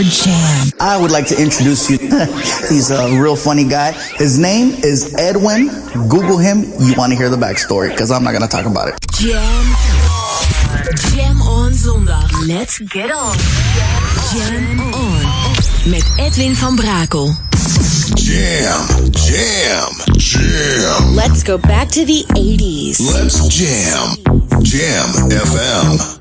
Your radio lives for jam. I would like to introduce you. He's a real funny guy. His name is Edwin. Google him. You want to hear the backstory because I'm not going to talk about it. Jam. Jam on zondag. Let's get on. Jam on. Met Edwin van Brakel. Jam, jam, jam. Let's go back to the 80s. Let's jam. Jam FM.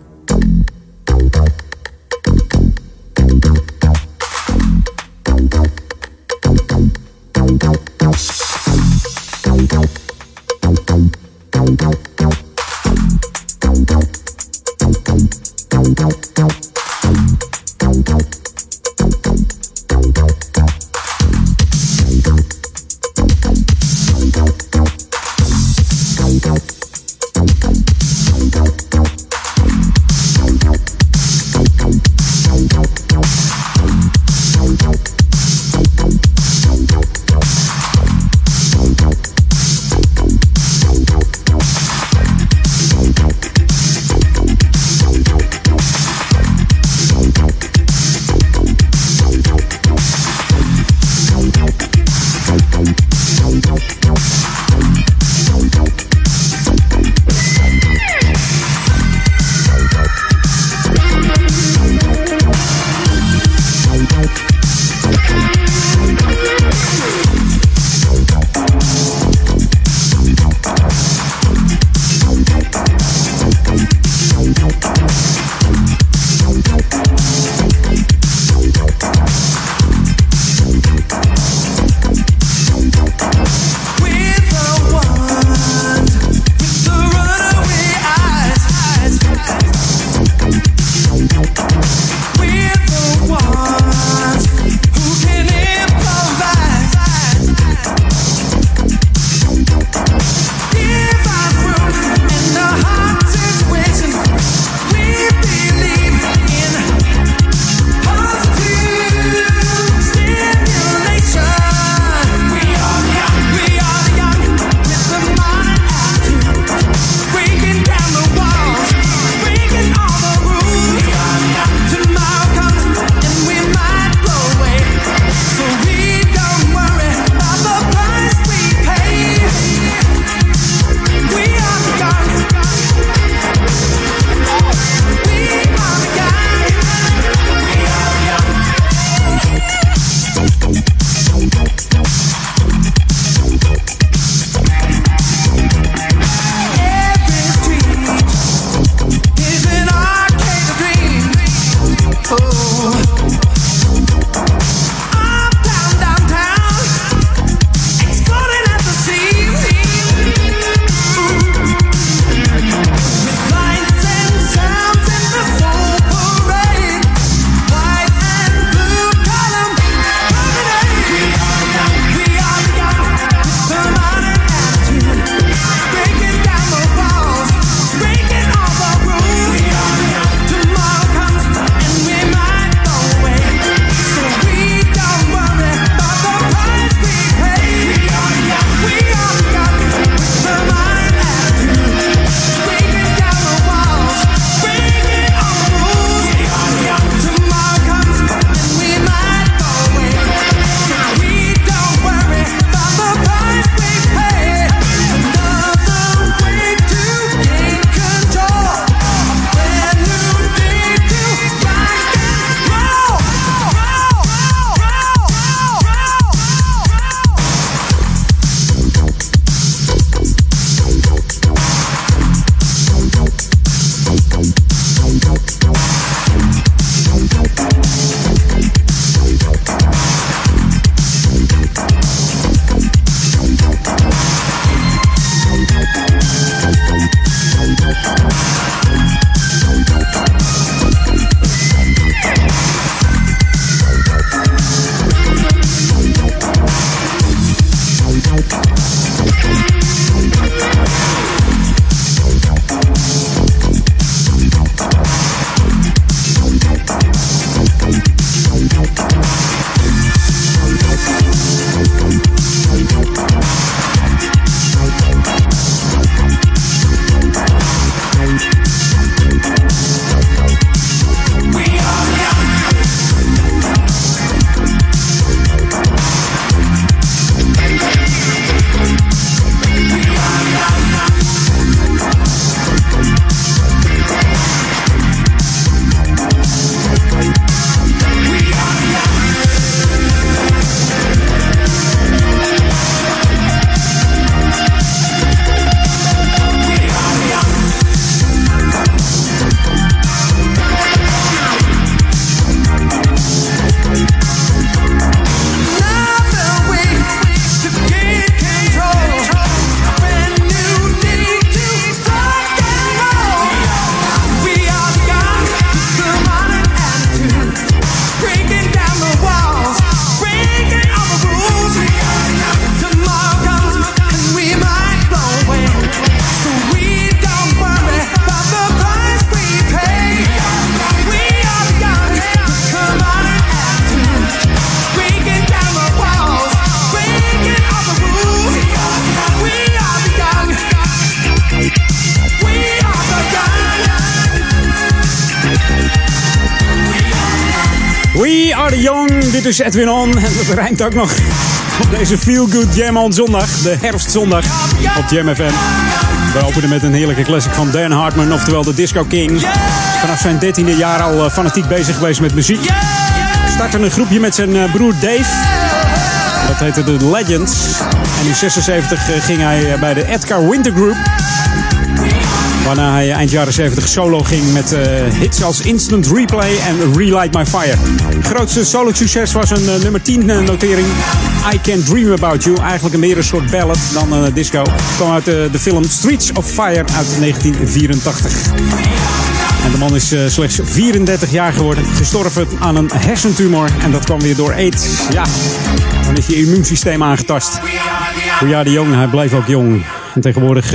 Is Edwin On. En dat rijmt ook nog op deze Feel Good Jam on zondag. De herfstzondag op Jam FM. We openen met een heerlijke classic van Dan Hartman, oftewel de Disco King. Vanaf zijn dertiende jaar al eh, fanatiek bezig geweest met muziek. Startte een groepje met zijn eh, broer Dave. Dat heette de Legends. En in 76 eh, ging hij bij de Edgar Winter Group. Waarna hij eind jaren 70 solo ging met uh, hits als Instant Replay en Relight My Fire. Het grootste solo succes was een uh, nummer 10 notering. I Can't Dream About You. Eigenlijk meer een soort ballad dan een disco. Kwam uit de film Streets of Fire uit 1984. En de man is slechts 34 jaar geworden. Gestorven aan een hersentumor. En dat kwam weer door aids. Ja, dan is je immuunsysteem aangetast. Hoe de jong, hij blijft ook jong. En tegenwoordig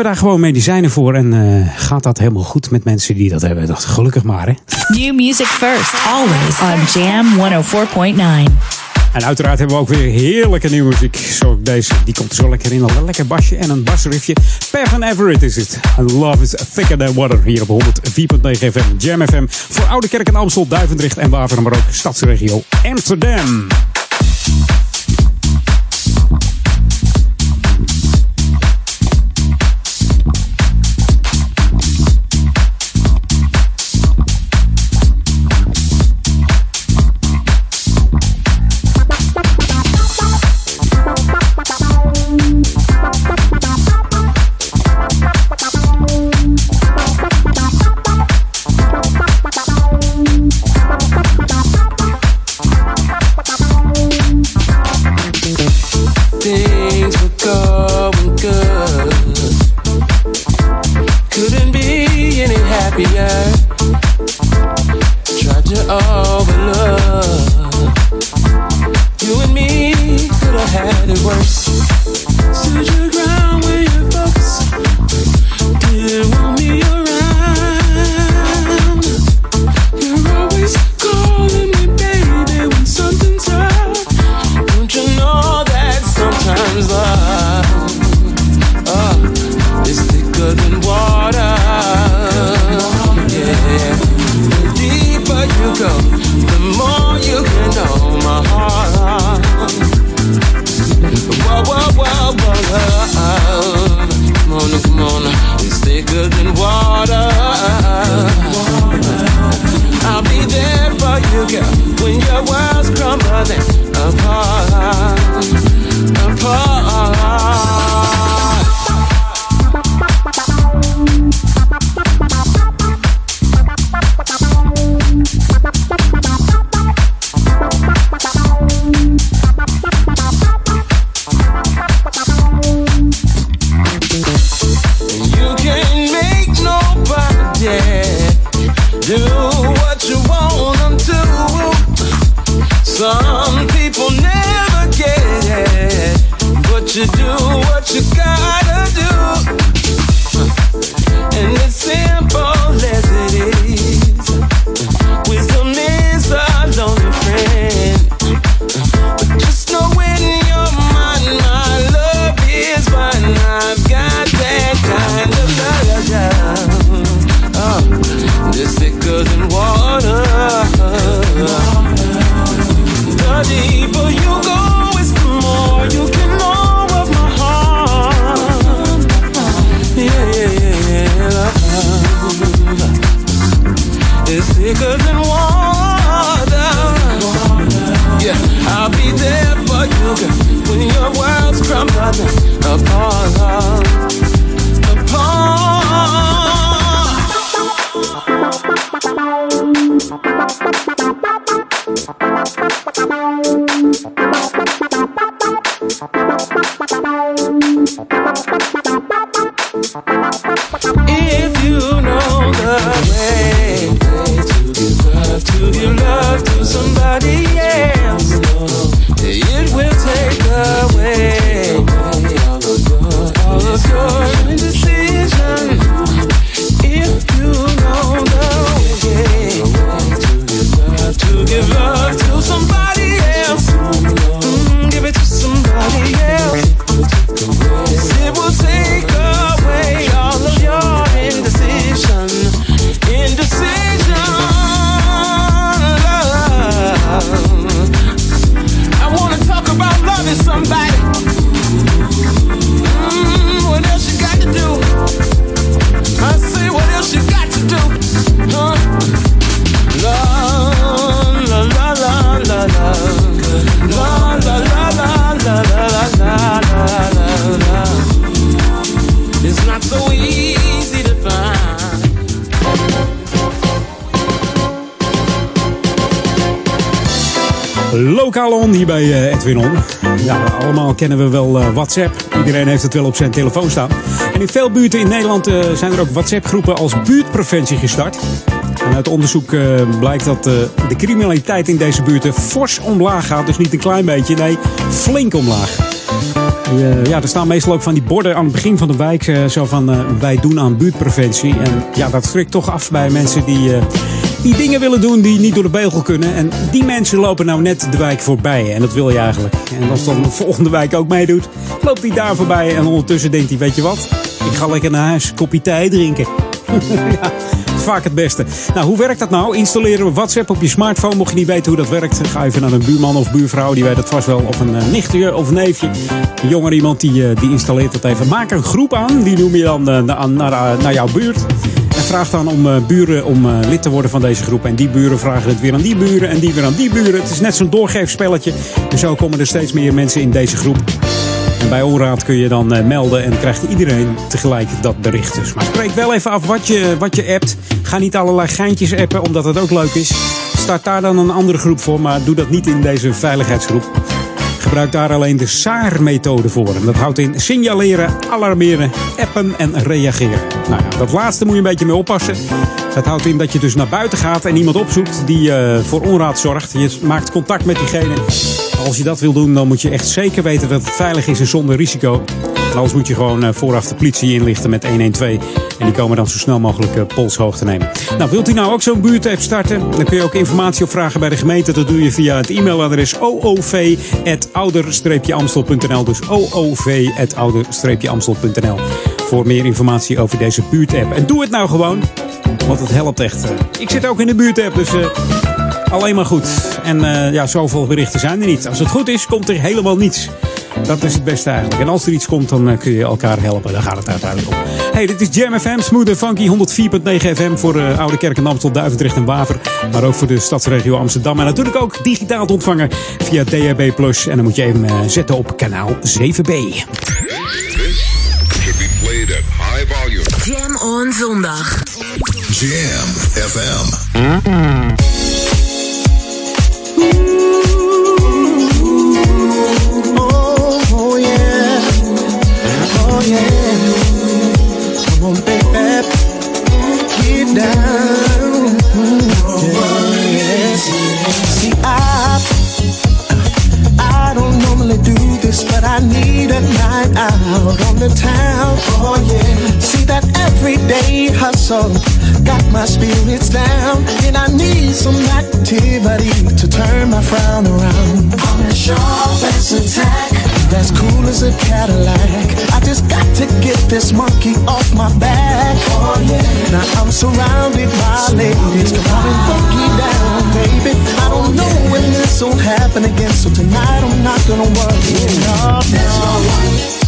hebben daar gewoon medicijnen voor. En uh, gaat dat helemaal goed met mensen die dat hebben. Dat gelukkig maar, hè. New music first, always on Jam 104.9. En uiteraard hebben we ook weer heerlijke nieuwe muziek. Zoals deze. Die komt zo lekker in. Een lekker basje en een basriffje. Van Everett is het. Love is thicker than water. Hier op 104.9 FM. Jam FM. Voor Oude Kerk en Amstel, Duivendrecht en Waveren. Maar ook stadsregio Amsterdam. Bij uh, Edwin On. Ja, allemaal kennen we wel uh, WhatsApp. Iedereen heeft het wel op zijn telefoon staan. En in veel buurten in Nederland uh, zijn er ook WhatsApp-groepen als buurtpreventie gestart. En uit onderzoek blijkt dat de criminaliteit in deze buurten fors omlaag gaat. Dus niet een klein beetje, nee, flink omlaag. ja, er staan meestal ook van die borden aan het begin van de wijk. zo van wij doen aan buurtpreventie. En ja, dat schrikt toch af bij mensen die die dingen willen doen die niet door de beugel kunnen. En die mensen lopen nou net de wijk voorbij. En dat wil je eigenlijk. En als dan de volgende wijk ook meedoet, loopt hij daar voorbij. En ondertussen denkt hij, weet je wat? Ik ga lekker naar huis, kopje thee drinken. ja, vaak het beste. Nou, hoe werkt dat nou? Installeren we WhatsApp op je smartphone. Mocht je niet weten hoe dat werkt, ga even naar een buurman of buurvrouw. Die weet dat vast wel. Of een uh, nichtje of neefje. Een jonger iemand die, uh, die installeert dat even. Maak een groep aan. Die noem je dan naar, naar, naar jouw buurt. En vraag dan om uh, buren om uh, lid te worden van deze groep. En die buren vragen het weer aan die buren en die weer aan die buren. Het is net zo'n doorgeefspelletje. En zo komen er steeds meer mensen in deze groep. En bij Onraad kun je dan uh, melden en krijgt iedereen tegelijk dat bericht. Dus. Maar spreek wel even af wat je, wat je appt. Ga niet allerlei geintjes appen, omdat het ook leuk is. Start daar dan een andere groep voor, maar doe dat niet in deze veiligheidsgroep. Gebruik daar alleen de SAAR-methode voor. Dat houdt in signaleren, alarmeren, appen en reageren. Nou ja, dat laatste moet je een beetje mee oppassen. Dat houdt in dat je dus naar buiten gaat en iemand opzoekt die uh, voor onraad zorgt. Je maakt contact met diegene. Als je dat wil doen, dan moet je echt zeker weten dat het veilig is en zonder risico. Anders moet je gewoon uh, vooraf de politie inlichten met 112. En die komen dan zo snel mogelijk uh, polshoogte nemen. Nou, wilt u nou ook zo'n buurtapp starten? Dan kun je ook informatie opvragen bij de gemeente. Dat doe je via het e-mailadres oov.ouder-amstel.nl. Dus oov.ouder-amstel.nl voor meer informatie over deze buurtapp. En doe het nou gewoon, want het helpt echt. Ik zit ook in de buurtapp, dus alleen maar goed. En ja, zoveel berichten zijn er niet. Als het goed is, komt er helemaal niets. Dat is het beste eigenlijk. En als er iets komt, dan uh, kun je elkaar helpen. Daar gaat het uiteindelijk om. Hey, dit is Jam FM, Smooth en Funky 104.9 FM voor uh, Oude Kerk en Amstel, Duivendrecht en Waver. Maar ook voor de stadsregio Amsterdam. En natuurlijk ook digitaal te ontvangen via DHB+. En dan moet je even uh, zetten op kanaal 7B. Jam on zondag. Jam FM. Oh, Baby. Get down. See, I, I don't normally do this, but I need a night out on the town. Oh, yeah. See that everyday hustle got my spirits down, and I need some activity to turn my frown around. I'm as sharp as a as cool as a Cadillac. I just got to get this monkey off my back. Oh yeah. Now I'm surrounded by ladies, come on and funky down, baby. I don't know when this will happen again, so tonight I'm not gonna worry. No, There's no one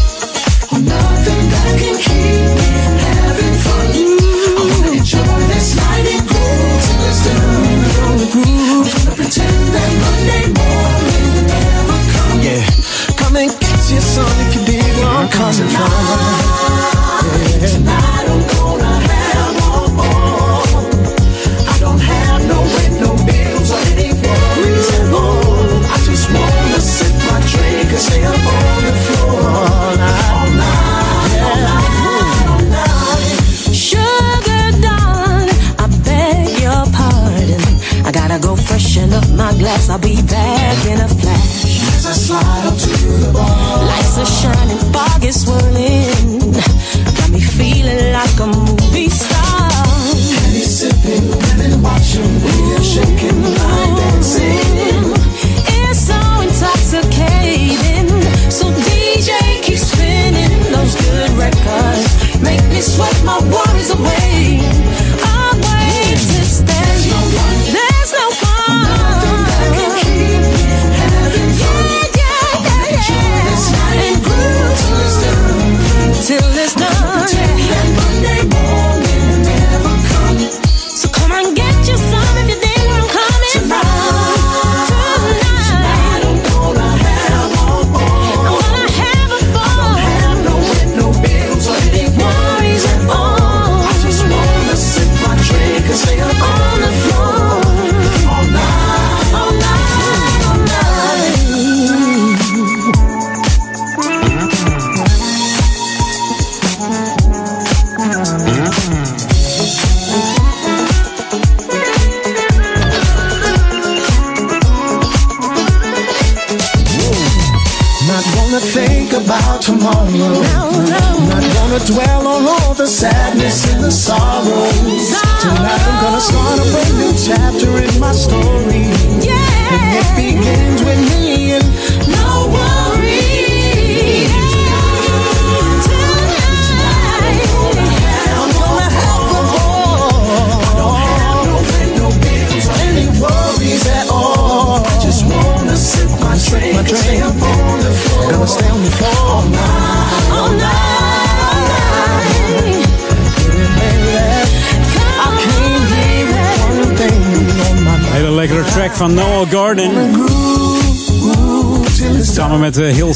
nothing that can keep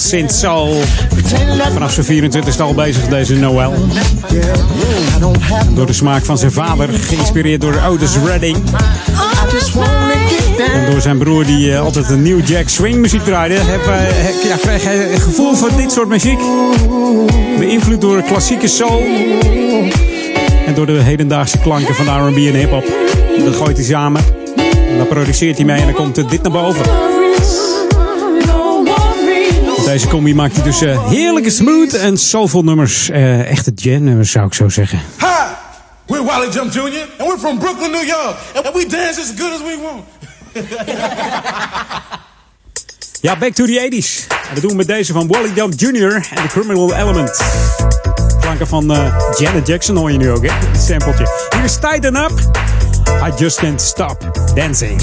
Sint that Vanaf zijn 24 al bezig deze Noel. Door de smaak van zijn vader, geïnspireerd door Redding. Just wanna get En door zijn broer die eh, altijd een New Jack Swing muziek draaide, heb, eh, hij een gevoel voor dit soort muziek. Beïnvloed door klassieke soul. En door de hedendaagse klanken van R&B en hip-hop. Dat gooit hij samen. En dan produceert hij mee en dan komt dit naar boven. Deze combi maakt hij dus eh, heerlijke smooth en soulful nummers. Eh, echte jam nummers zou ik zo zeggen. Hi, we're Wally Jump Jr. and we're from Brooklyn, New York, and we dance as good as we want. Ja, back to the 80s. En dat doen we met deze van Wally Dump Jr. en The Criminal Element. Klanken van eh, Janet Jackson hoor je nu ook, hè? Het sampletje. Hier is Tighten Up. I just can't stop dancing.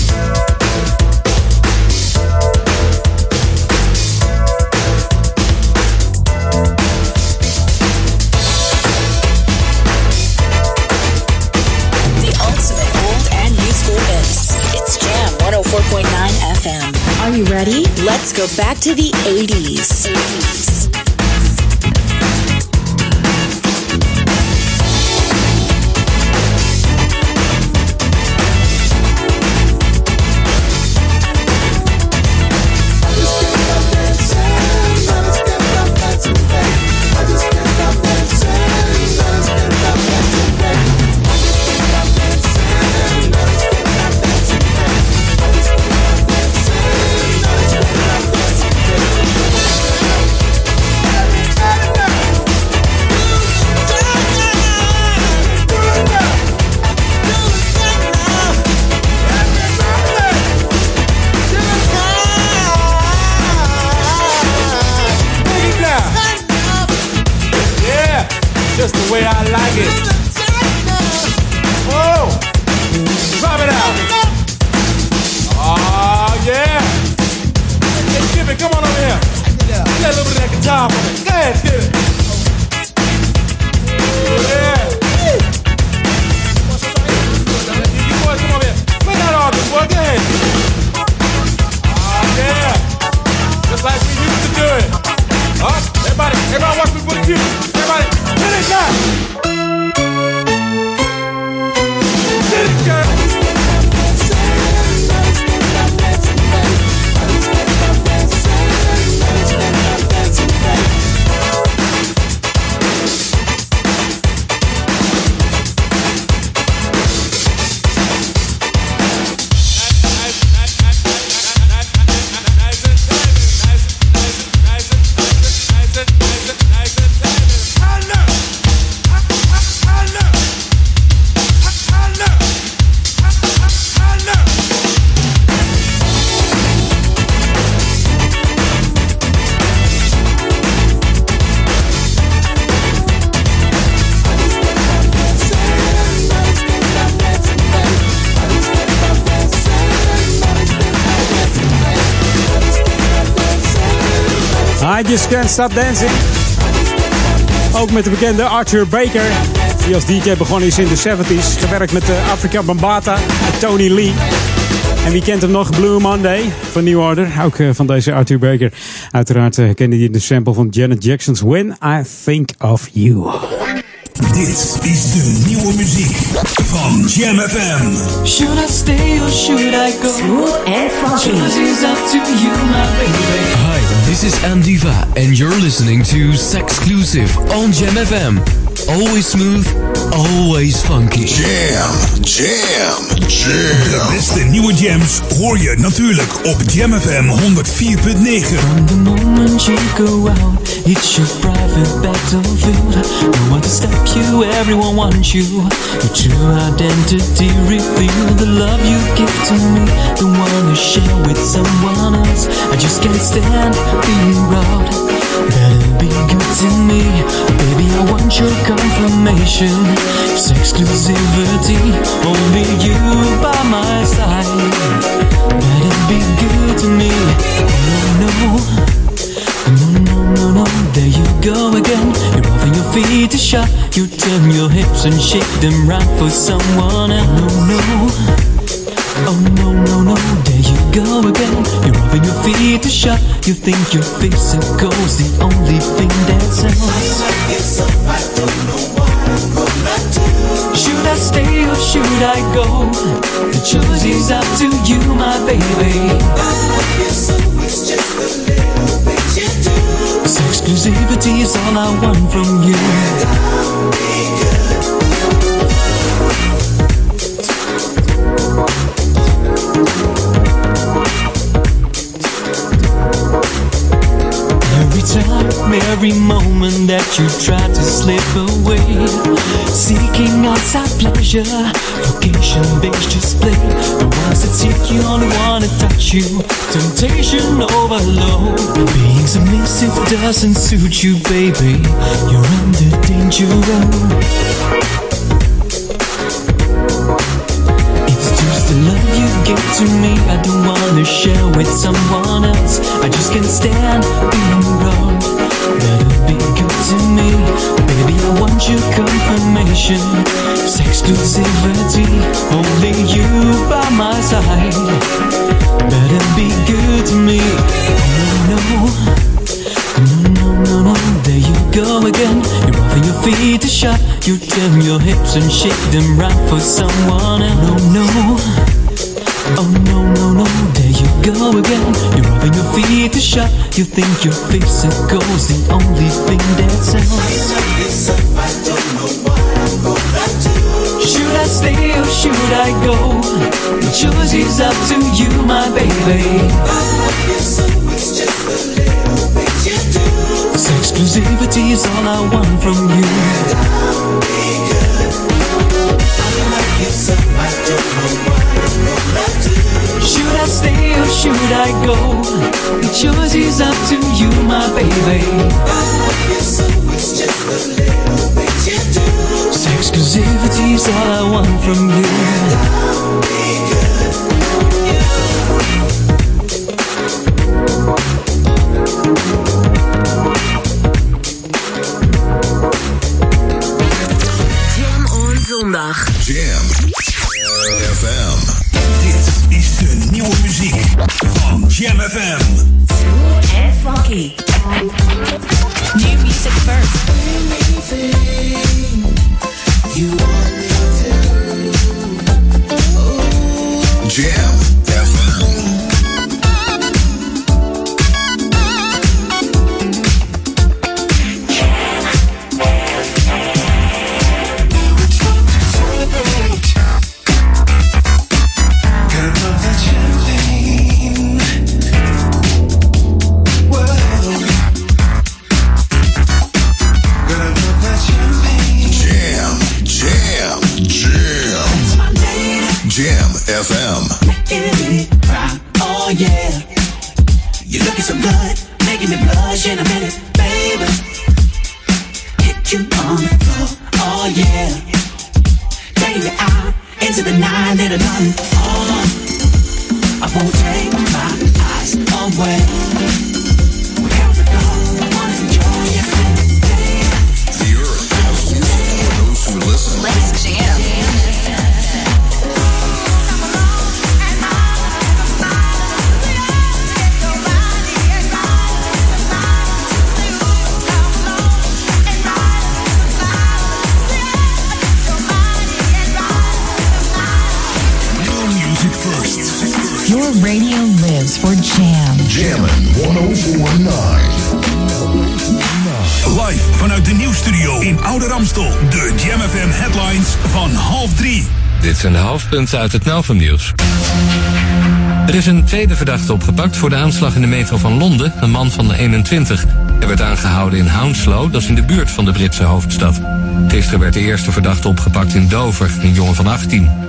Let's go back to the 80s. Can't stop dancing. Ook met de bekende Arthur Baker. Die als DJ begonnen is in de 70s. Gewerkt met de Afrika Bambata en Tony Lee. En wie kent hem nog? Blue Monday van New Order. Ook eh, van deze Arthur Baker. Uiteraard uh, kende hij de sample van Janet Jackson's When I Think of You. Dit is de nieuwe muziek van Jam FM. Should I stay or should I go? Smooth and funky. Up to you, my baby. Hi, this is Andiva, and you're listening to Sexclusive on Gem FM. Always smooth, always funky. Jam, jam, jam. De beste nieuwe jams hoor je natuurlijk op Jam FM 104.9. From the moment you go out, it's your private battlefield. No one to stop you, everyone wants you. Your true identity reveal the love you give to me. Don't wanna share with someone else. I just can't stand being proud. Better be good to me, baby. I want your confirmation. It's exclusivity, only you by my side. Better be good to me. No. No, no, no, there you go again. You're moving your feet to shut. You turn your hips and shake them right for someone else. No, no. Oh, no, no, no, there you go again. You're moving your feet to shut. You think your physical's the only thing that sells. Should I stay or should I go? The choice is up to you, my baby. This all I want from you. You try to slip away, seeking outside pleasure, vocation-based display. The ones that seek you only wanna touch you, temptation overload. Being submissive doesn't suit you, baby. You're under danger. It's just the love you give to me. I don't wanna share with someone else. I just can't stand being wrong. Be good to me, baby. I want your confirmation. Exclusivity, only you by my side. Better be good to me. No, no. No, no, no, no, there you go again. You're moving your feet to shut. You turn your hips and shake them right for someone. No, no. Oh, no, no, no, there you go again. You're moving your feet to shut. You think your physical's the only thing that sells. Should I stay or should I go? The choice is up to you, my baby. This exclusivity is all I want from you. Should I stay or should I go? The choice is up to you, my baby. This exclusivity is all I want from you. Jam uit het Nauwvnieuws. Er is een tweede verdachte opgepakt voor de aanslag in de metro van Londen, een man van de 21. Hij werd aangehouden in Hounslow, dat is in de buurt van de Britse hoofdstad. Gisteren werd de eerste verdachte opgepakt in Dover, een jongen van 18.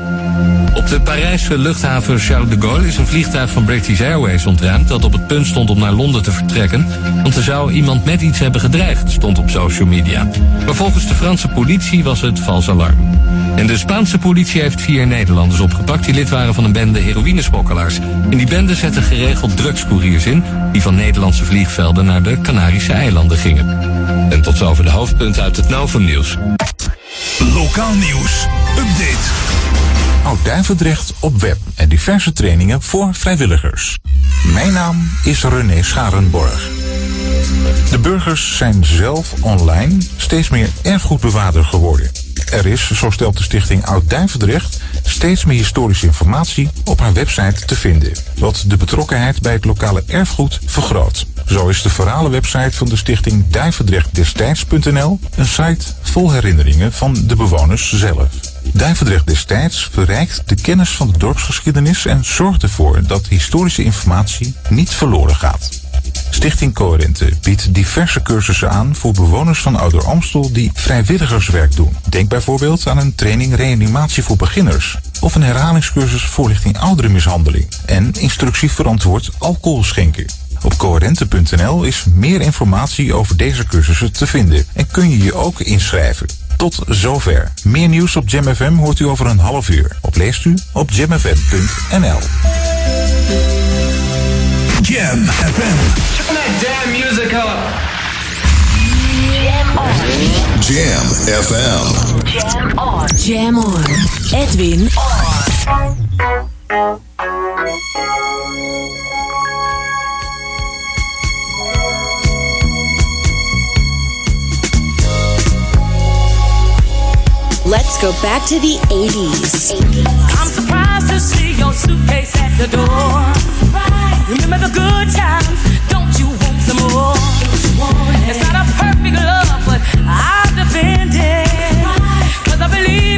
Op de Parijse luchthaven Charles de Gaulle is een vliegtuig van British Airways ontruimd dat op het punt stond om naar Londen te vertrekken, want er zou iemand met iets hebben gedreigd, stond op social media. Maar volgens de Franse politie was het vals alarm. En de Spaanse politie heeft vier Nederlanders opgepakt die lid waren van een bende heroïnesmokkelaars. In die bende zetten geregeld drugscouriers in die van Nederlandse vliegvelden naar de Canarische eilanden gingen. En tot zover de hoofdpunten uit het Novum nieuws. Lokaal nieuws. Update. Oud-Duivendrecht op web en diverse trainingen voor vrijwilligers. Mijn naam is René Scharenborg. De burgers zijn zelf online steeds meer erfgoedbewaarder geworden. Er is, zo stelt de stichting Oud-Duivendrecht, steeds meer historische informatie op haar website te vinden. Wat de betrokkenheid bij het lokale erfgoed vergroot. Zo is de verhalenwebsite van de stichting Duivendrechtdestijds.nl een site vol herinneringen van de bewoners zelf. Duivendrecht destijds verrijkt de kennis van de dorpsgeschiedenis en zorgt ervoor dat historische informatie niet verloren gaat. Stichting Coherente biedt diverse cursussen aan voor bewoners van Ouder Amstel die vrijwilligerswerk doen. Denk bijvoorbeeld aan een training reanimatie voor beginners of een herhalingscursus voorlichting ouderenmishandeling en instructie verantwoord alcohol schenken. Op coherente.nl is meer informatie over deze cursussen te vinden en kun je je ook inschrijven. Tot zover. Meer nieuws op Jam FM hoort u over een half uur. Op leest u op jamfm.nl. Jam FM. Turn that damn music up. Jam FM. Jam on. Jam on. Edwin on. Let's go back to the 80s. I'm surprised to see your suitcase at the door. Remember the good times? Don't you want some more? It's not a perfect love, but I'll defend it. Cause I believe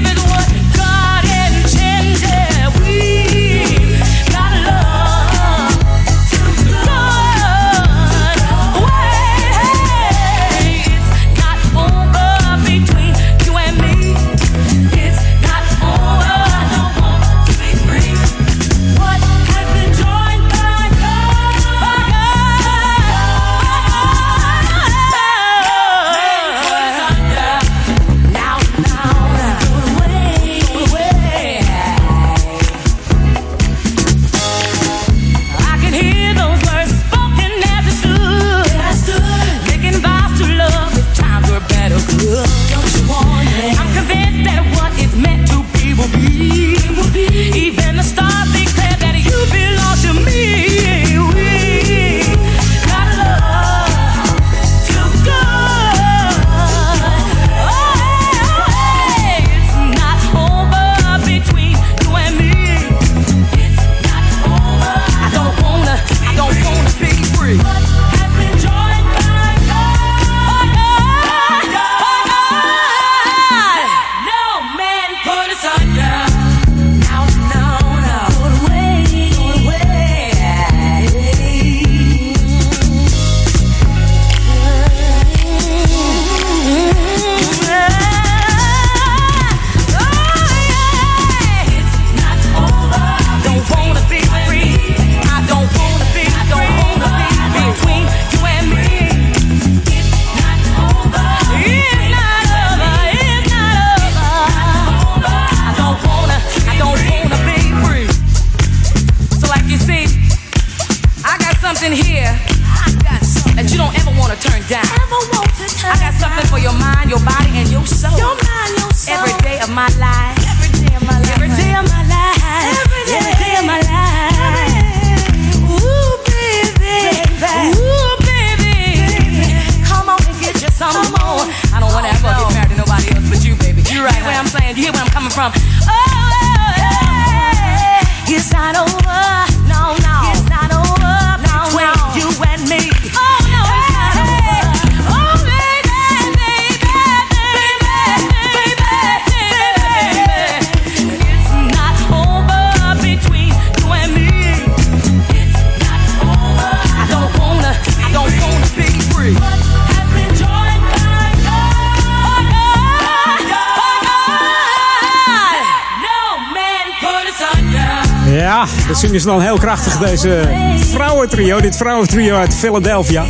zingen dan heel krachtig, deze vrouwentrio. Dit vrouwentrio uit Philadelphia.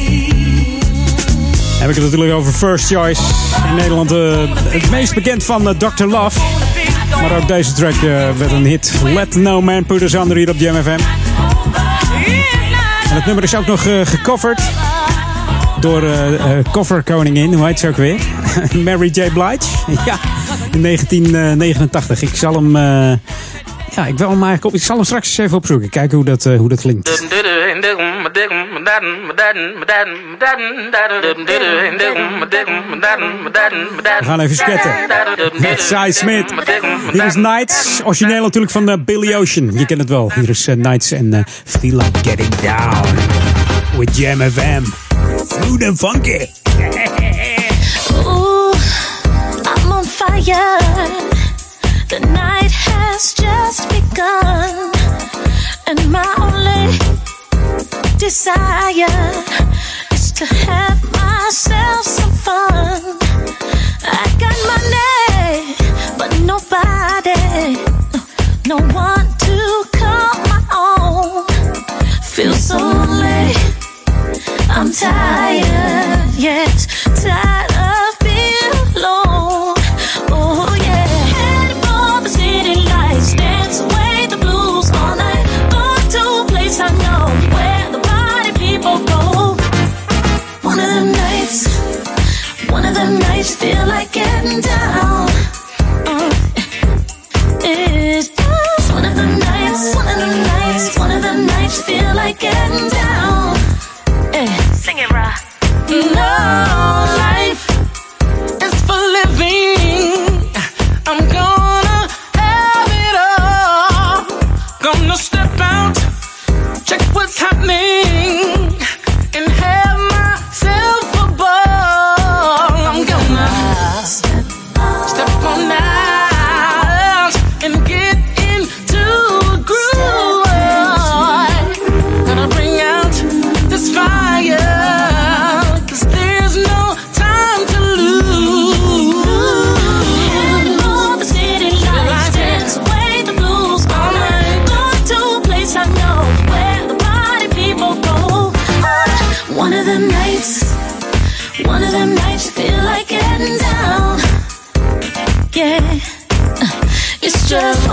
heb ik het natuurlijk over First Choice. In Nederland eh, het meest bekend van eh, Dr. Love. Maar ook deze track eh, werd een hit. Let No Man Put Us Under hier op Jam FM. En het nummer is ook nog gecoverd door coverkoningin, hoe heet ze ook weer? Mary J. Blige. ja, in 1989. Ik zal hem... ja, ik, wil hem eigenlijk op, ik zal hem straks eens even opzoeken. Kijken hoe dat, eh, hoe dat klinkt. We gaan even sketten. Met Smith. Hier is Nights. Origineel natuurlijk van eh, Billy Ocean. Je kent het wel. Hier is eh, Nights en Feel Like Getting Down. With Jam FM. Smooth and funky. Ooh, I'm on fire. The night has just begun, and my only desire is to have myself some fun. I got money, but nobody, no one to call my own. Feel so lonely. I'm tired, yes, tired like getting down. Sing it, Ra. No, it's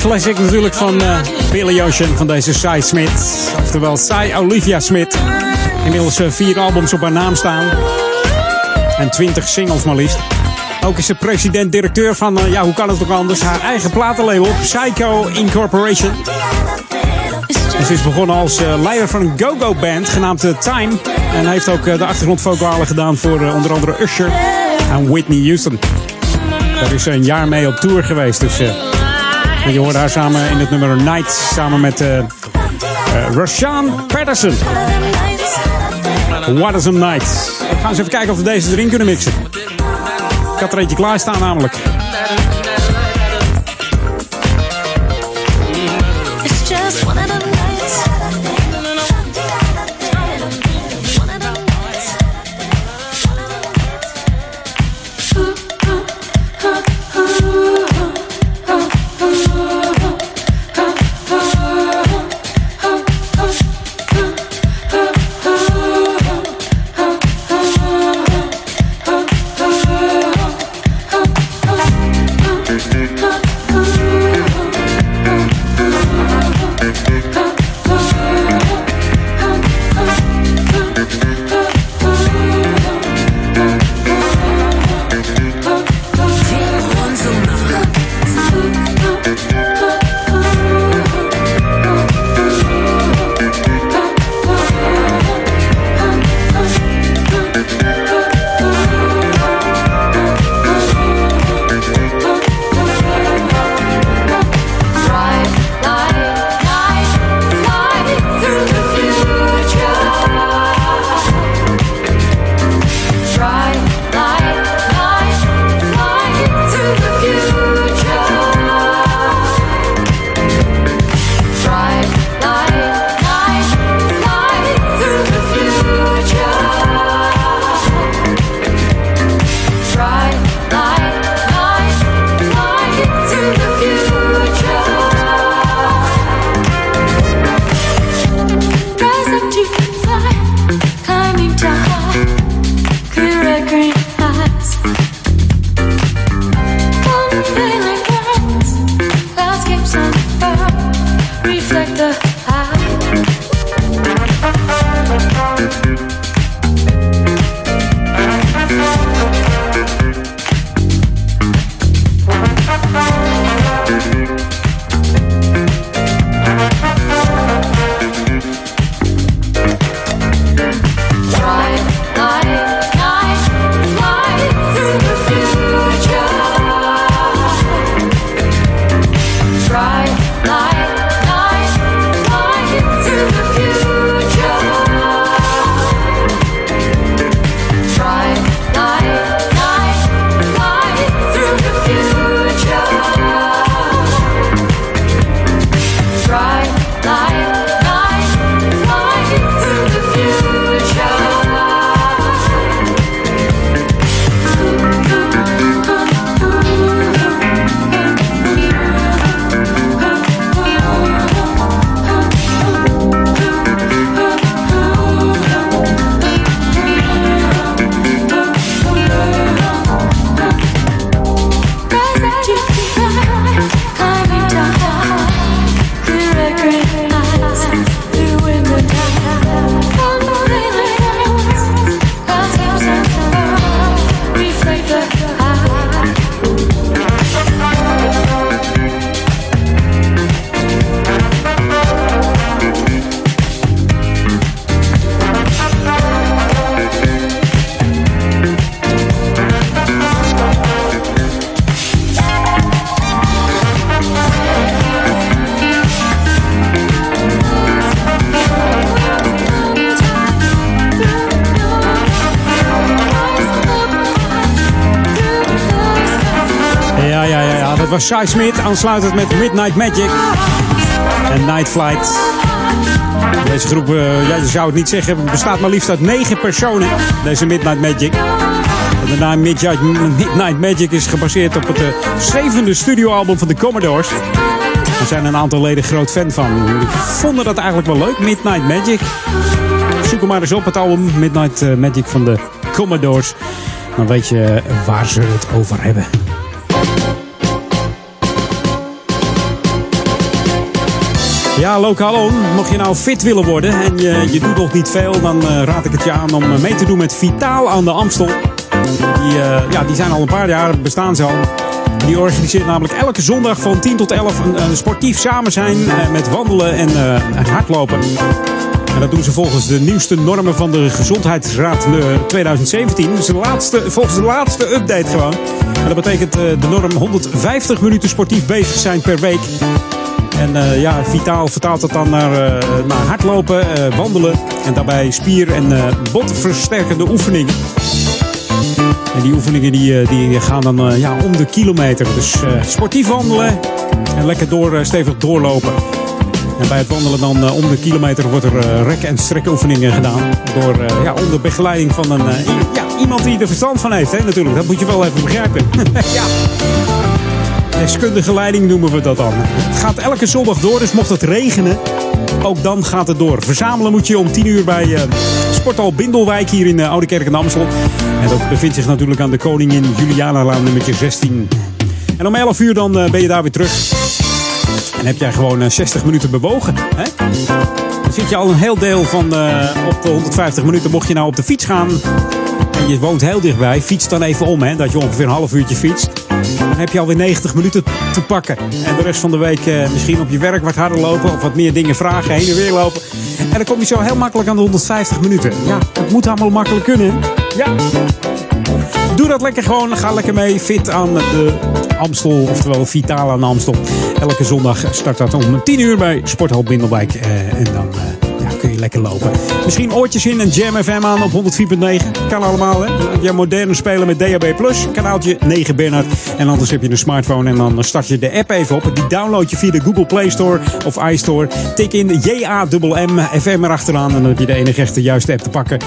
classic natuurlijk van eh, Billy Ocean van deze Cy Smith. Oftewel Cy Olivia Smith. Inmiddels eh, vier albums op haar naam staan. En twintig singles maar liefst. Ook is ze president-directeur van, eh, ja hoe kan het ook anders, haar eigen platenlabel Psycho Incorporation. Ze is begonnen als leider van een go-go band genaamd eh, Time. En heeft ook de achtergrondvocalen gedaan voor onder andere Usher en Whitney Houston. Daar is ze een jaar mee op tour geweest. Dus, je hoorde haar samen in het nummer Night samen met eh, Rashaan Patterson. What is a night? We gaan eens even kijken of we deze erin kunnen mixen. Ik had er eentje klaarstaan namelijk. Aansluitend met Midnight Magic. En Night Flight. Deze groep, je zou het niet zeggen, bestaat maar liefst uit negen personen. Deze Midnight Magic. De naam Midnight, Magic is gebaseerd op het eh, zevende studioalbum van de Commodores. Er zijn een aantal leden groot fan van. Vonden dat eigenlijk wel leuk, Midnight Magic. Zoek hem maar eens op, het album Midnight eh, Magic van de Commodores. Dan weet je waar ze het over hebben. Ja, lokaloon. Mocht je nou fit willen worden en je, je doet nog niet veel, dan eh, raad ik het je aan om eh, mee te doen met Vitaal aan de Amstel. Die, eh, ja, die zijn al een paar jaar, bestaan ze al. Die organiseert namelijk elke zondag van 10 tot 11 een, sportief samen zijn met wandelen en hardlopen. En dat doen ze volgens de nieuwste normen van de Gezondheidsraad eh, 2017. Dus de laatste, volgens de laatste update gewoon. En dat betekent de norm 150 minuten sportief bezig zijn per week. En eh, ja, Vitaal vertaalt het dan naar, eh, naar hardlopen, eh, wandelen en daarbij spier- en botversterkende oefeningen. En die oefeningen die, die gaan dan ja, om de kilometer. Dus sportief wandelen en lekker door, stevig doorlopen. En bij het wandelen dan om de kilometer wordt er rek- en strekoefeningen gedaan. Door, ja, onder begeleiding van een, ja, iemand die er verstand van heeft, hè, natuurlijk. Dat moet je wel even begrijpen. ja. Deskundige leiding noemen we dat dan. Het gaat elke zondag door, dus mocht het regenen, ook dan gaat het door. Verzamelen moet je om 10 uur bij eh, Sporthal Bindelwijk hier in eh, Oude Kerk en Amstel. En dat bevindt zich natuurlijk aan de Koningin Julianalaan nummertje 16. En om 11 uur dan eh, ben je daar weer terug. En heb jij gewoon eh, 60 minuten bewogen. Hè? Dan zit je al een heel deel van op de 150 minuten. Mocht je nou op de fiets gaan en je woont heel dichtbij, fiets dan even om. Hè, dat je ongeveer een half uurtje fietst. Dan heb je alweer 90 minuten te pakken. En de rest van de week eh, misschien op je werk wat harder lopen. Of wat meer dingen vragen, heen en weer lopen. En dan kom je zo heel makkelijk aan de 150 minuten. Ja, het moet allemaal makkelijk kunnen. Ja. Doe dat lekker gewoon. Ga lekker mee. Fit aan de Amstel. Oftewel Vitaal aan de Amstel. Elke zondag start dat om 10 uur bij Sporthal Bindelwijk. Eh, en dan eh, lekker lopen. Misschien oortjes in en Jam FM aan op 104.9. Kan allemaal, hè. Je moderne spelen met DAB+. Kanaaltje 9 Bernard. En anders heb je een smartphone en dan start je de app even op. Die download je via de Google Play Store of iStore. Tik in J-A-M-M FM erachteraan. En dan heb je de enige echte juiste app te pakken.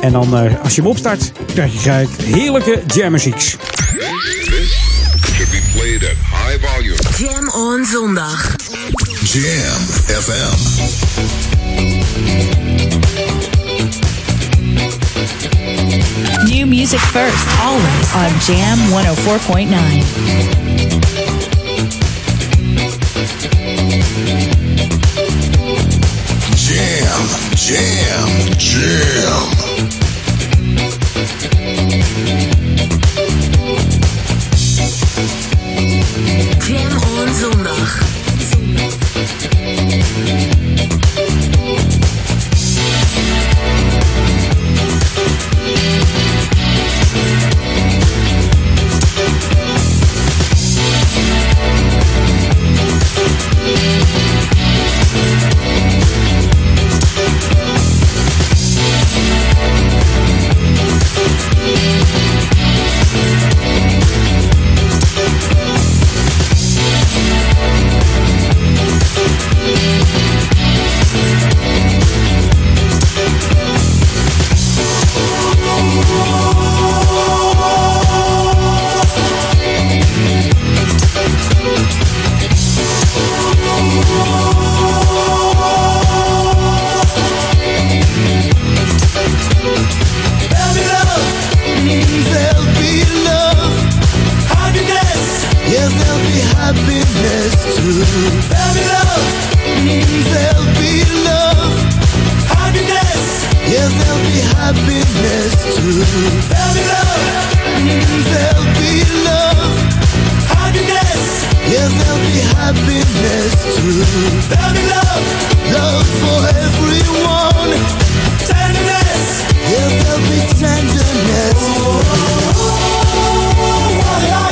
En dan eh, als je hem opstart, krijg je gelijk heerlijke jammuzieks. Should be played at high volume. Jam on zondag. Jam FM. New music first, always on Jam 104.9. Jam, jam, jam. Jam on zondag. Oh, Yes, there'll be happiness too. There'll be love, there'll be love, happiness. Yes, there'll be happiness too. There'll be love, there'll be love, happiness. Yes, there'll be happiness too. There'll be love, love for everyone. Tenderness, yes, there'll be tenderness. No more wars,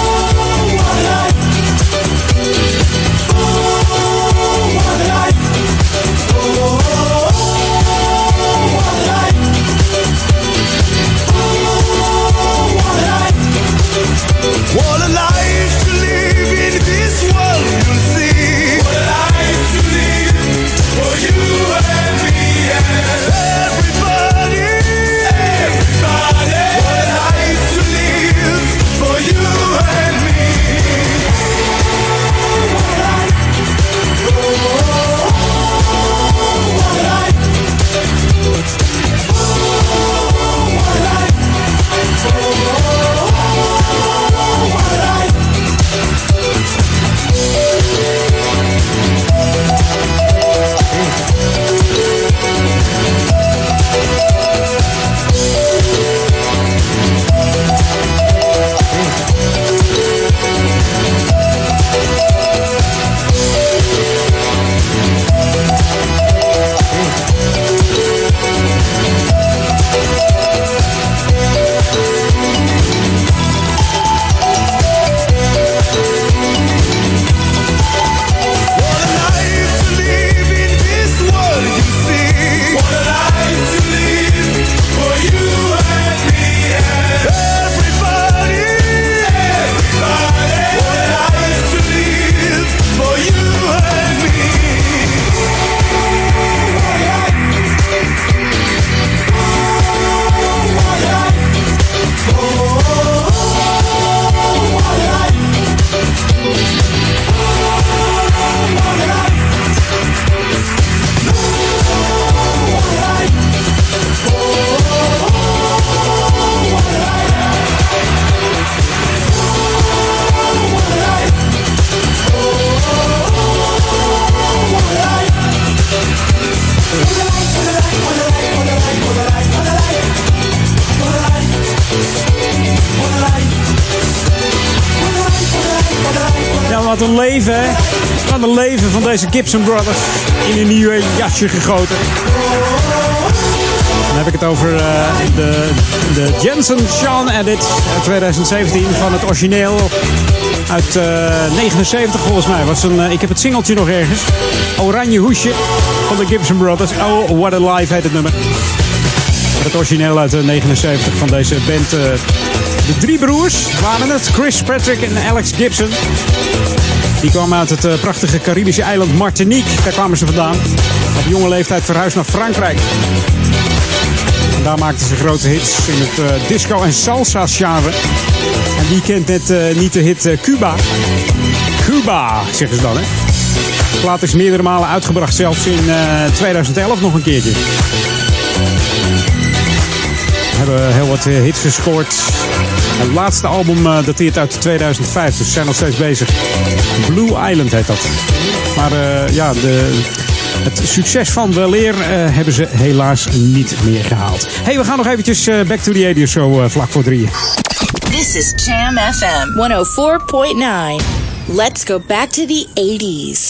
deze Gibson Brothers. In een nieuw jasje gegoten. Dan heb ik het over eh, de, de Jensen Sean Edit uit 2017 van het origineel uit eh 79 volgens mij. Was een, eh, ik heb het singeltje nog ergens. Oranje hoesje van de Gibson Brothers. Oh, what a life heet het nummer. Het origineel uit de 79 van deze band. de drie broers waren het. Chris, Patrick en Alex Gibson. Die kwamen uit het eh, prachtige Caribische eiland Martinique. Daar kwamen ze vandaan. Op jonge leeftijd verhuisd naar Frankrijk. Daar maakten ze grote hits in het eh, disco- en salsa-genre. En wie kent net eh, niet de hit Cuba? Cuba, zeggen ze dan, hè? De plaat is meerdere malen uitgebracht, zelfs in eh, 2011 nog een keertje. We hebben heel wat hits gescoord. Het laatste album eh, dateert uit 2005, dus ze zijn nog steeds bezig. Blue Island heet dat. Maar eh, ja, de, het succes van Weleer eh, hebben ze helaas niet meer gehaald. hey, we gaan nog eventjes eh, back to the radio show vlak voor drieën. This is Jam FM 104.9. Let's go back to the 80s.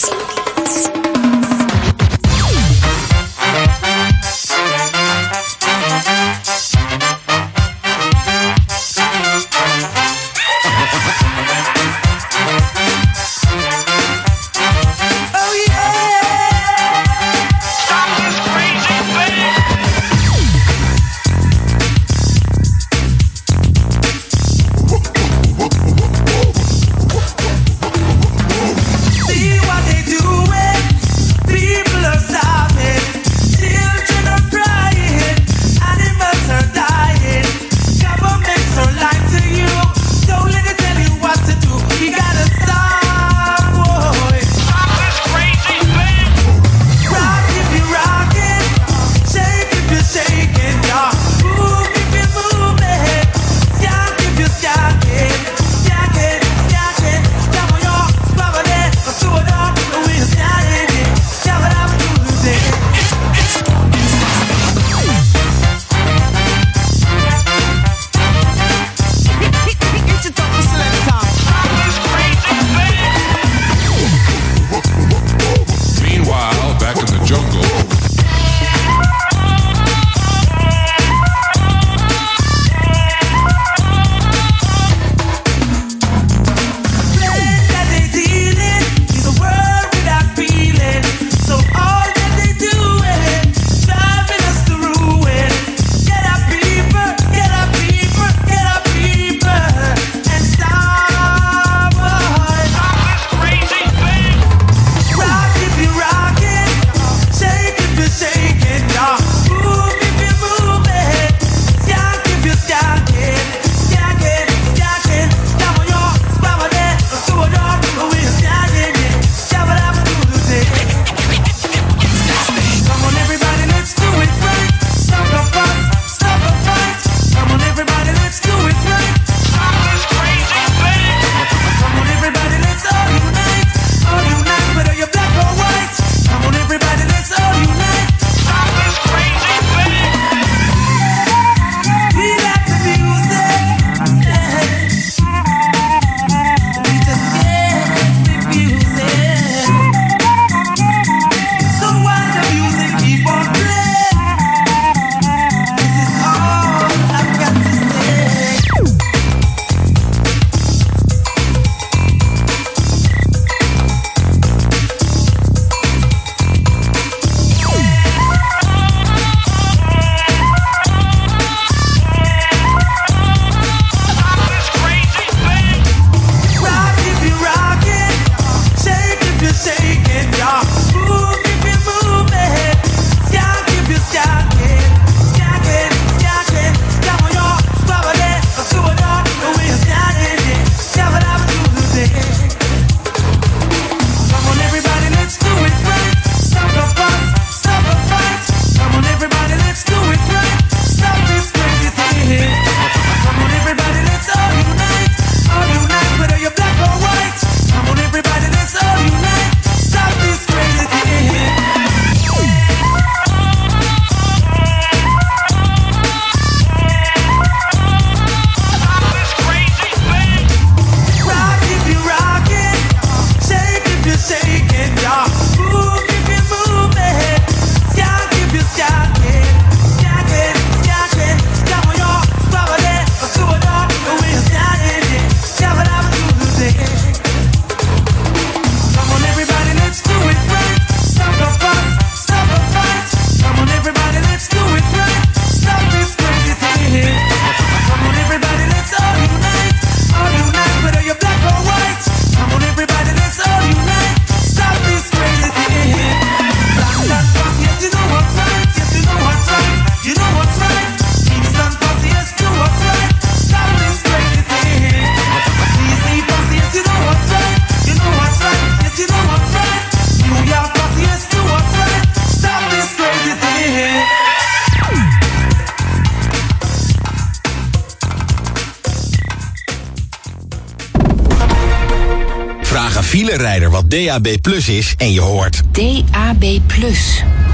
Filerijder wat DAB Plus is en je hoort. DAB+.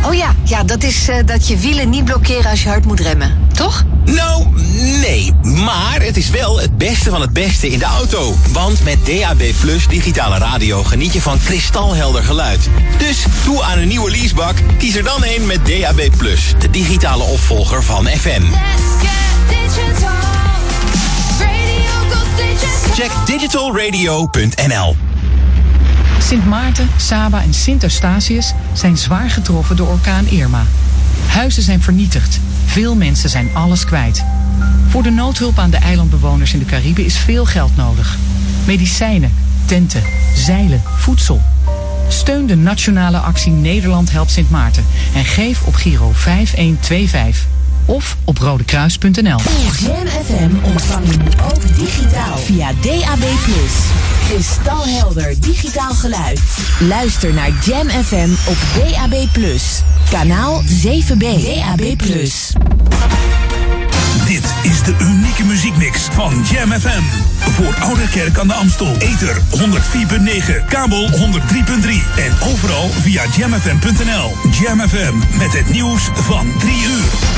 Oh ja, ja dat is eh, dat je wielen niet blokkeren als je hard moet remmen. Toch? Nou, nee. Maar het is wel het beste van het beste in de auto. Want met DAB Plus digitale radio geniet je van kristalhelder geluid. Dus toe aan een nieuwe leasebak. Kies er dan een met DAB Plus. De digitale opvolger van FM. Check digitalradio.nl Sint Maarten, Saba en Sint Eustatius zijn zwaar getroffen door orkaan Irma. Huizen zijn vernietigd. Veel mensen zijn alles kwijt. Voor de noodhulp aan de eilandbewoners in de Cariben is veel geld nodig. Medicijnen, tenten, zeilen, voedsel. Steun de nationale actie Nederland helpt Sint Maarten en geef op Giro 5125 of op rodekruis.nl. Jam FM ontvang je nu ook digitaal via DAB+. Kristalhelder digitaal geluid. Luister naar Jam FM op DAB+. Kanaal 7B. DAB+. Dit is de unieke muziekmix van Jam FM. Voor Oude Kerk aan de Amstel. Ether 104.9, kabel 103.3 en overal via jamfm.nl. Jam FM met het nieuws van 3 uur.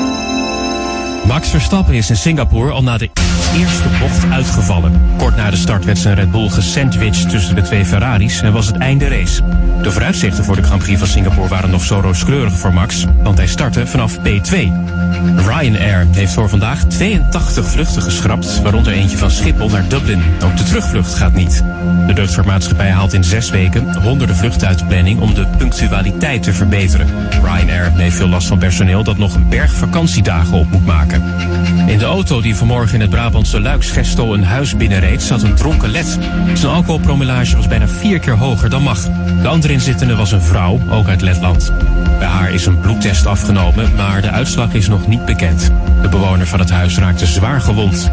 Max Verstappen is in Singapore al na de eerste bocht uitgevallen. Kort na de start werd zijn Red Bull gesandwiched tussen de twee Ferraris en was het einde race. De vooruitzichten voor de Grand Prix van Singapore waren nog zo rooskleurig voor Max, want hij startte vanaf P2. Ryanair heeft voor vandaag 82 vluchten geschrapt, waaronder eentje van Schiphol naar Dublin. Ook de terugvlucht gaat niet. De luchtvaartmaatschappij haalt in zes weken honderden vluchten uit de planning om de punctualiteit te verbeteren. Ryanair heeft veel last van personeel dat nog een berg vakantiedagen op moet maken. In de auto die vanmorgen in het Brabantse Luiksgestel een huis binnenreed zat een dronken led. Zijn alcoholpromillage was bijna vier keer hoger dan mag. De andere inzittende was een vrouw, ook uit Letland. Bij haar is een bloedtest afgenomen, maar de uitslag is nog niet bekend. De bewoner van het huis raakte zwaar gewond.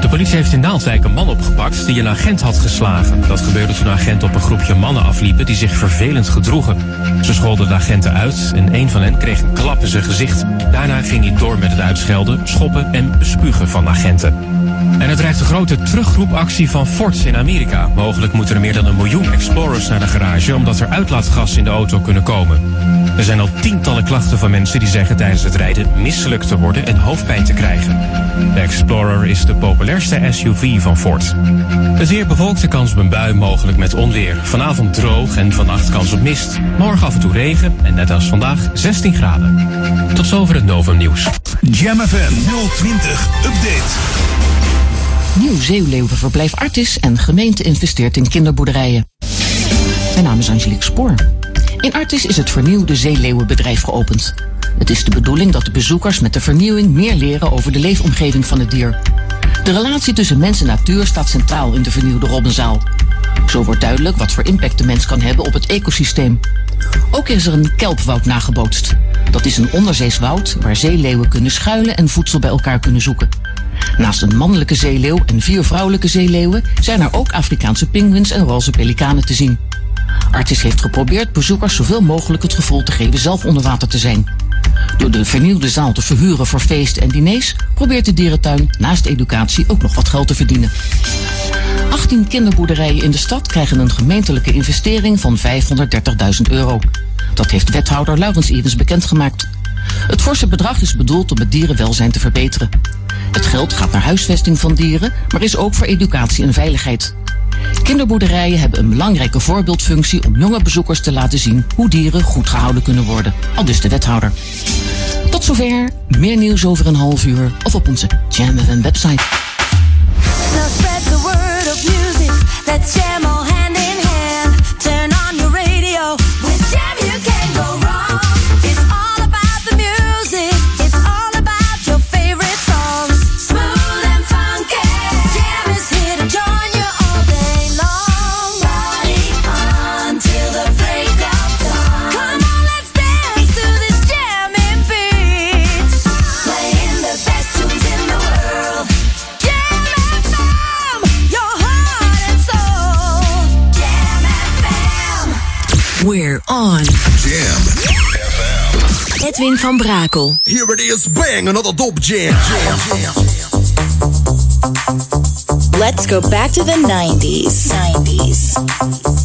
De politie heeft in Naaldwijk een man opgepakt die een agent had geslagen. Dat gebeurde toen agenten op een groepje mannen afliepen die zich vervelend gedroegen. Ze scholden de agenten uit en een van hen kreeg een klap in zijn gezicht. Daarna ging hij door met het uitschelden, schoppen en bespugen van agenten. En er dreigt een grote terugroepactie van Ford in Amerika. Mogelijk moeten er meer dan een miljoen Explorers naar de garage omdat er uitlaatgas in de auto kunnen komen. Er zijn al tientallen klachten van mensen die zeggen tijdens het rijden misselijk te worden en hoofdpijn te krijgen. De Explorer is de populairste SUV van Ford. Het weer bewolkt de kans op een bui, mogelijk met onweer. Vanavond droog en vannacht kans op mist. Morgen af en toe regen en net als vandaag 16 graden. Tot zover het Novum Nieuws. Jam FM 020 Update. Nieuw Zeeuwleeuwenverblijf Artis en gemeente investeert in kinderboerderijen. Mijn naam is Angelique Spoor. In Artis is het vernieuwde zeeleeuwenbedrijf geopend. Het is de bedoeling dat de bezoekers met de vernieuwing meer leren over de leefomgeving van het dier. De relatie tussen mens en natuur staat centraal in de vernieuwde Robbenzaal. Zo wordt duidelijk wat voor impact de mens kan hebben op het ecosysteem. Ook is er een kelpwoud nagebootst. Dat is een onderzees woud waar zeeleeuwen kunnen schuilen en voedsel bij elkaar kunnen zoeken. Naast een mannelijke zeeleeuw en vier vrouwelijke zeeleeuwen zijn er ook Afrikaanse pinguïns en roze pelikanen te zien. Artis heeft geprobeerd bezoekers zoveel mogelijk het gevoel te geven zelf onder water te zijn. Door de vernieuwde zaal te verhuren voor feesten en diners probeert de dierentuin naast educatie ook nog wat geld te verdienen. 18 kinderboerderijen in de stad krijgen een gemeentelijke investering van 530.000 euro. Dat heeft wethouder Laurens Evens bekendgemaakt. Het forse bedrag is bedoeld om het dierenwelzijn te verbeteren. Het geld gaat naar huisvesting van dieren, maar is ook voor educatie en veiligheid. Kinderboerderijen hebben een belangrijke voorbeeldfunctie om jonge bezoekers te laten zien hoe dieren goed gehouden kunnen worden. Al dus de wethouder. Tot zover. Meer nieuws over een half uur of op onze Jam website. Spread the word of music. Let's Edwin van Brakel. Here it is, bang, another dope jam. jam, jam. Let's go back to the 90s. 90s.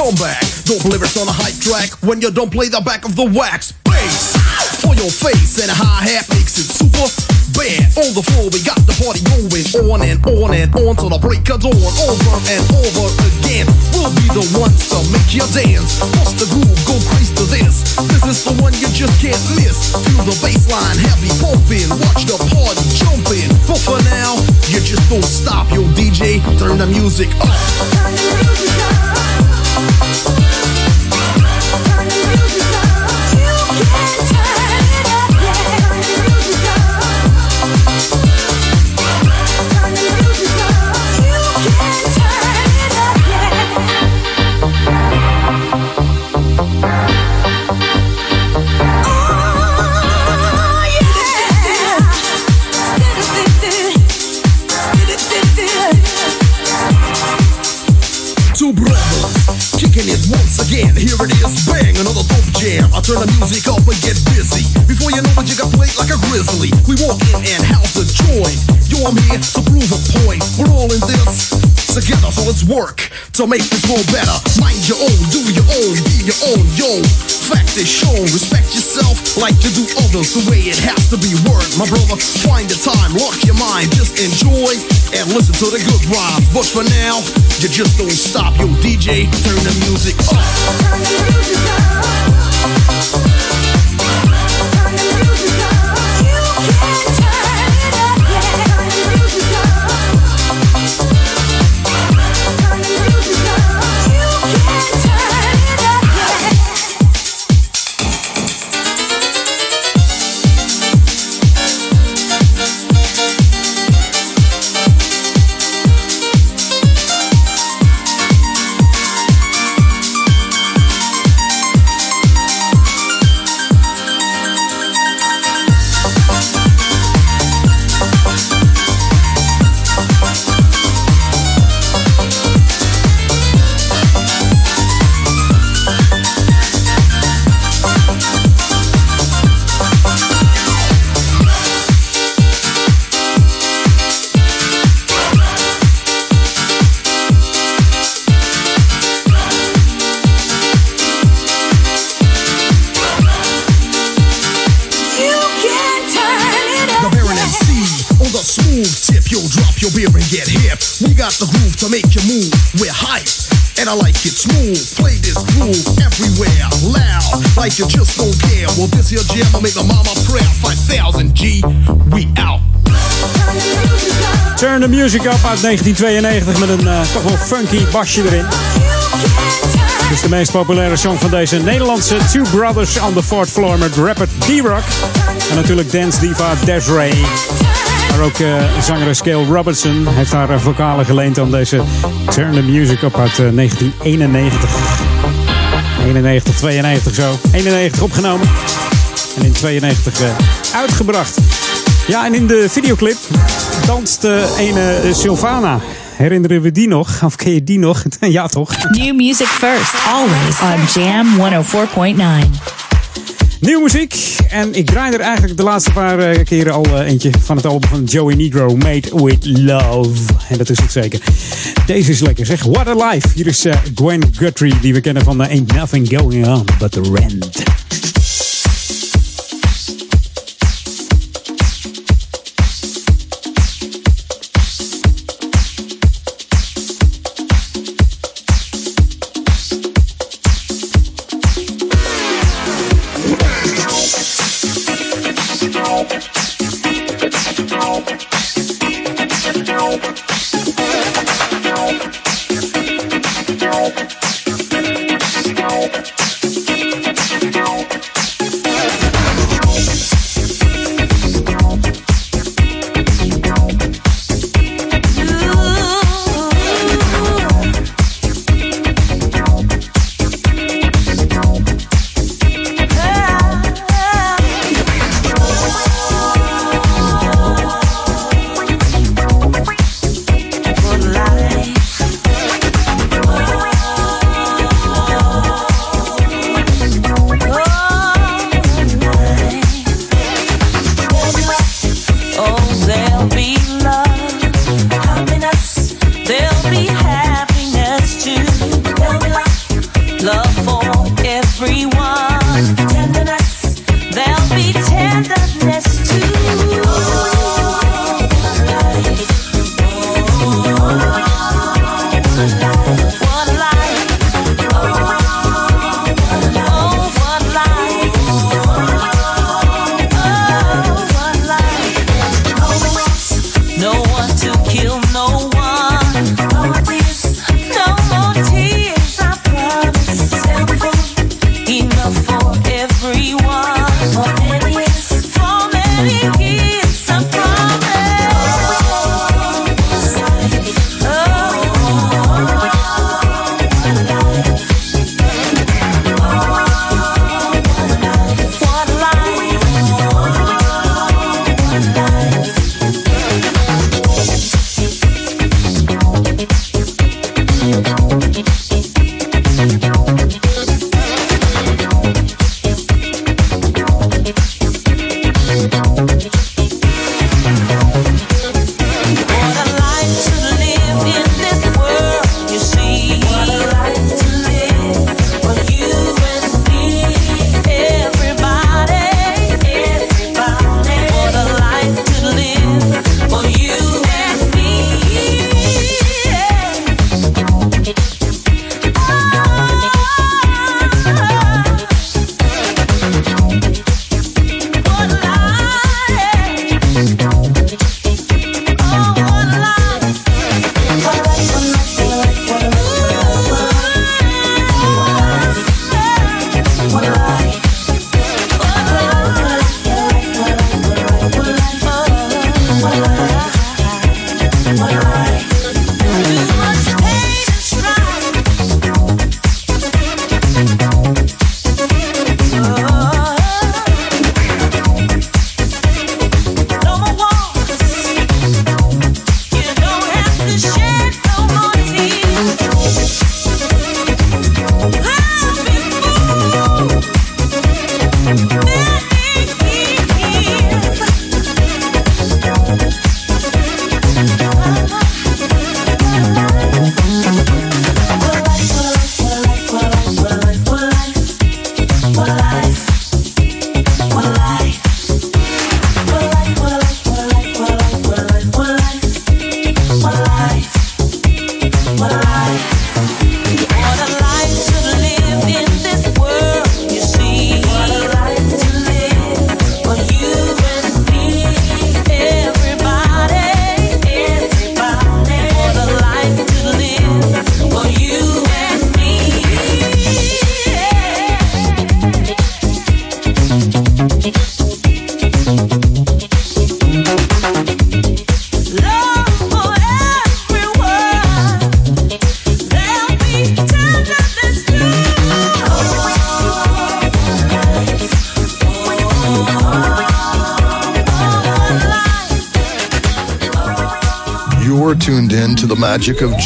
Comeback. Don't believe it's on a hype track when you don't play the back of the wax. Bass for your face and a hi hat makes it super bad. On the floor, we got the party going on and on and on till the break of dawn. Over and over again. We'll be the ones to make you dance. Bust the groove, go crazy to this. This is the one you just can't miss. Feel the bass line heavy pumping. Watch the party jumping. But for now, you just don't stop, yo DJ. Turn the music up. Two turn the music up and get busy. Before you know it, you got played like a grizzly. We walk in and house the joint. Yo, I'm here to prove a point. We're all in this together, so let's work to make this world better. Mind your own, do your own, be your own, yo. Fact is shown, respect yourself like you do others the way it has to be. Word, my brother, find the time, lock your mind, just enjoy and listen to the good rhymes. But for now, you just don't stop, yo DJ, turn the music up. Turn The Music Up uit 1992 met een eh, toch wel funky basje erin. Het is de meest populaire song van deze Nederlandse Two Brothers on the Fourth Floor met rapper D-Rock. En natuurlijk dance diva Desiree. Maar ook eh zangeres Gail Robertson heeft haar eh, vocalen geleend aan deze Turn the Music Up uit eh, 1991. 91, 92 zo. 91 opgenomen. En in 92 eh, uitgebracht. Ja, en in de videoclip danst de ene eh, Sylvana. Herinneren we die nog? Of ken je die nog? ja, toch? New music first, always on Jam 104.9. Nieuwe muziek. En ik draai er eigenlijk de laatste paar eh, keren al eh, eentje van het album van Joey Negro, Made with Love. En dat is het zeker. Deze is lekker zeg. What a Life. Hier is eh, Gwen Guthrie, die we kennen van eh, Ain't Nothing Going On But The Rent.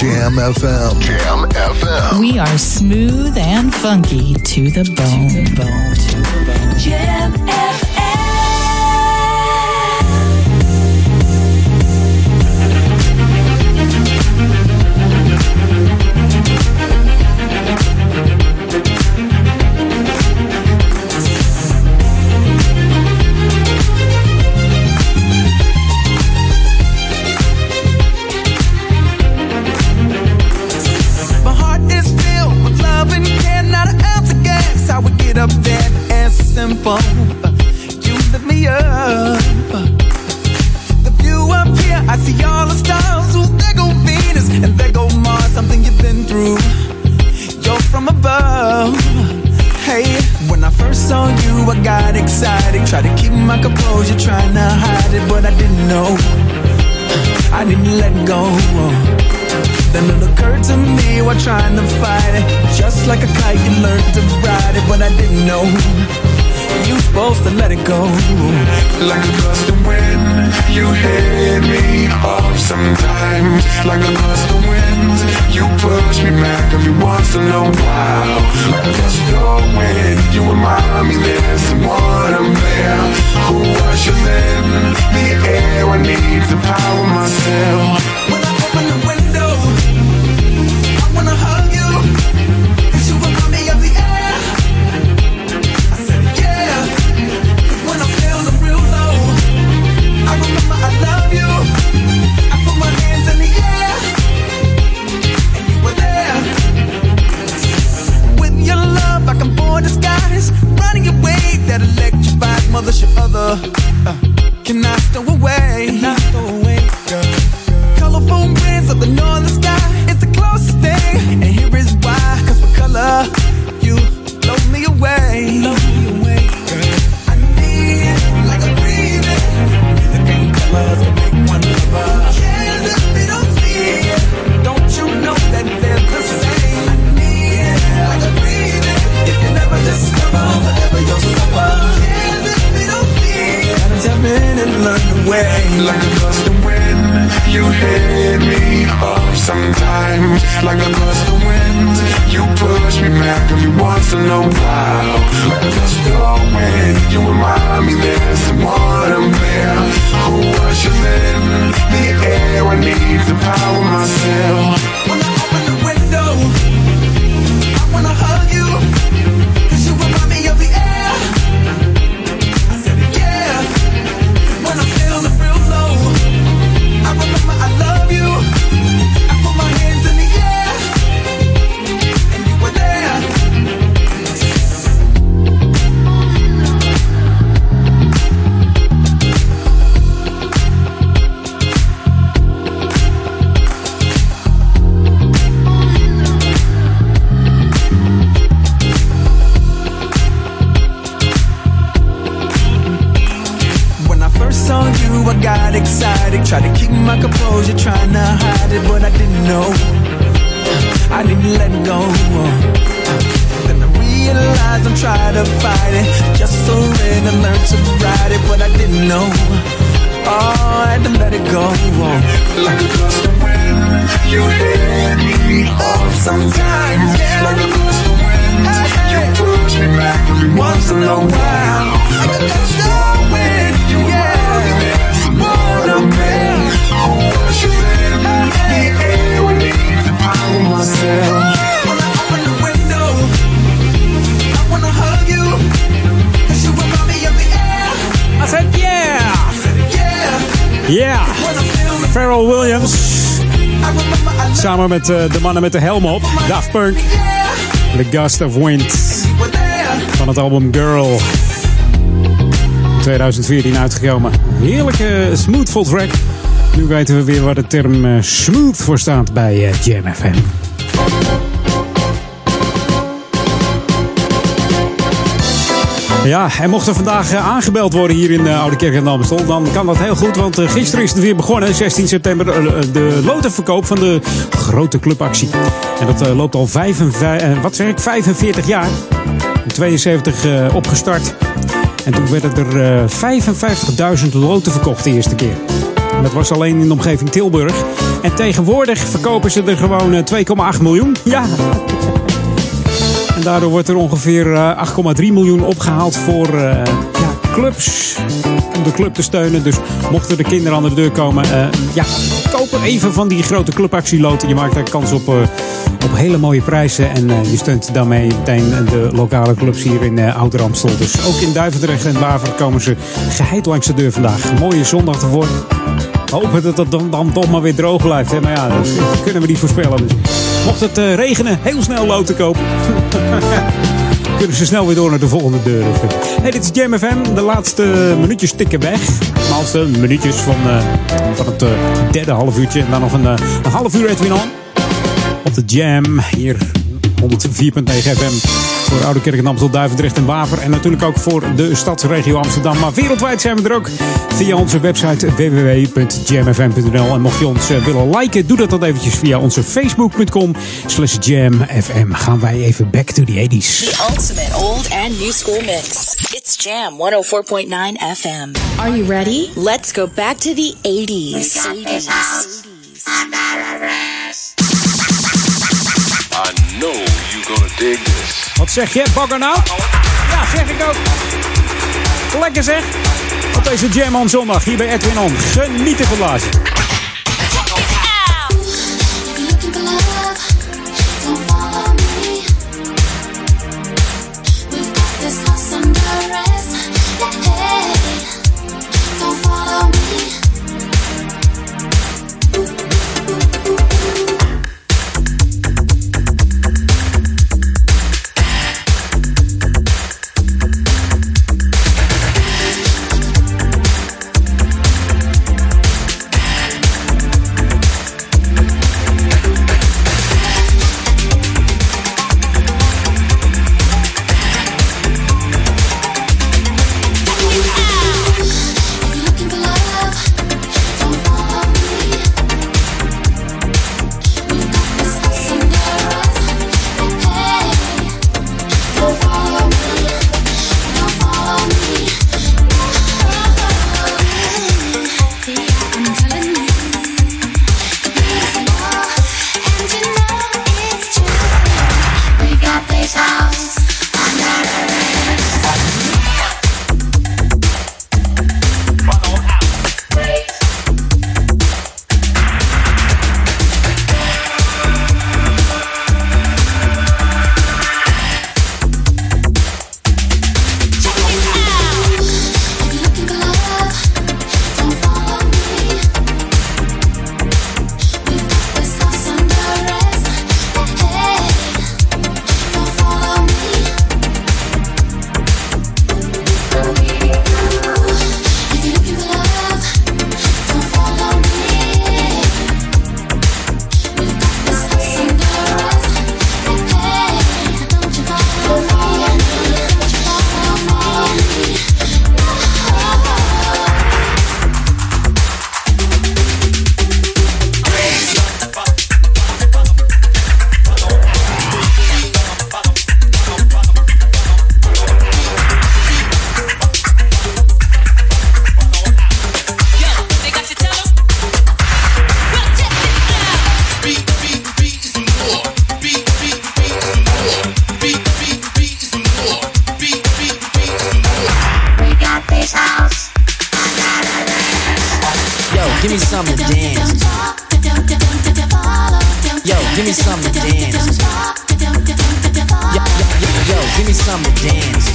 Jam FM. on trying to fight it. Just like a kite, you learned to ride it But I didn't know You supposed to let it go. Like a gust of wind You hit me off sometimes. Like a gust of wind You push me back every once in a while. Like a gust of wind You remind me there's someone I'm there Who was you then? The air I need to power myself. Eh, de mannen met de helm op. Daft Punk. The Gust of Wind. Van het album Girl. 2014 uitgekomen. Heerlijke smoothful track. Nu weten we weer waar de term eh, smooth voor staat bij eh, Ja, en mocht er vandaag eh, aangebeld worden hier in de Oude Kerk de Amstel, dan kan dat heel goed. Want eh, gisteren is het weer begonnen, 16 september, eh, eh, de lotenverkoop van de grote clubactie. En dat eh, loopt al 55, eh, wat zeg ik, 45 jaar. In 72 eh, opgestart. En toen werden er eh 55.000 loten verkocht de eerste keer. En dat was alleen in de omgeving Tilburg. En tegenwoordig verkopen ze er gewoon eh, 2,8 miljoen. Ja, en daardoor wordt er ongeveer eh, 8,3 miljoen opgehaald voor eh, ja, clubs. Om de club te steunen. Dus mochten de kinderen aan de deur komen, eh, ja, koop er even van die grote clubactieloten. Je maakt daar kans op, eh, op hele mooie prijzen. En eh, je steunt daarmee meteen de lokale clubs hier in eh Amstel. Dus ook in Duivendrecht en Waver komen ze geheid langs de deur vandaag. Mooie zondag ervoor. Hopen dat het dan, dan toch maar weer droog blijft. Maar ja, dat kunnen we niet voorspellen. Mocht het eh, regenen, heel snel loten kopen. kunnen ze snel weer door naar de volgende deur. Hey, dit is Jam FM. De laatste minuutjes tikken weg. De laatste minuutjes van, eh, van het eh, derde half uurtje. En dan nog een, eh, een half uur Edwin on. Op de Jam hier 104.9 FM. Voor Oude Kerk en Amstel, Duivendrecht en Waver. En natuurlijk ook voor de stadsregio Amsterdam. Maar wereldwijd zijn we er ook via onze website www.jamfm.nl. En mocht je ons eh, willen liken, doe dat dan eventjes via onze facebook.com slash jamfm. Gaan wij even back to the 80s. The ultimate old and new school mix. It's Jam 104.9 FM. Are you ready? Let's go back to the 80s. I know you're gonna dig this. Wat zeg je, bagger nou? Ja, zeg ik ook. Lekker zeg. Op deze Jam on zondag hier bij Edwin On. Genieten van blazen. Something to dance. Yo, give me something to dance. Yo, yo, yo, give me something to dance.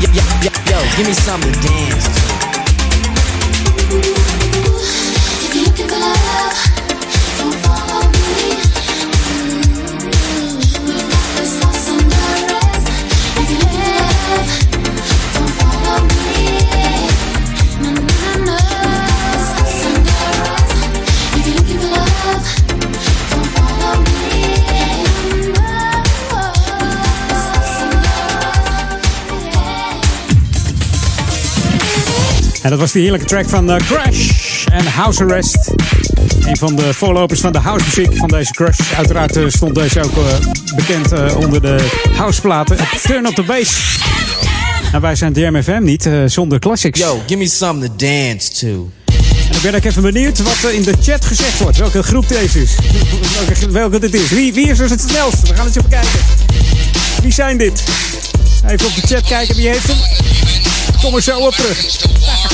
Yo, yo, yo, yo, give me something to dance En dat was die heerlijke track van eh, Crash en House Arrest. Een van de voorlopers van de housemuziek van deze Crash. Uiteraard eh, stond deze ook eh, bekend onder de houseplaten. Turn up the bass. Nou, wij zijn Jam FM niet zonder classics. Yo, give me something to dance to. En ik ben ook even benieuwd wat er in de chat gezegd wordt. Welke groep deze is. welke, welke dit is. Wie, wie is dus het snelst? We gaan eens even kijken. Wie zijn dit? Even op de chat kijken. Wie heeft hem? Kom er zo op terug.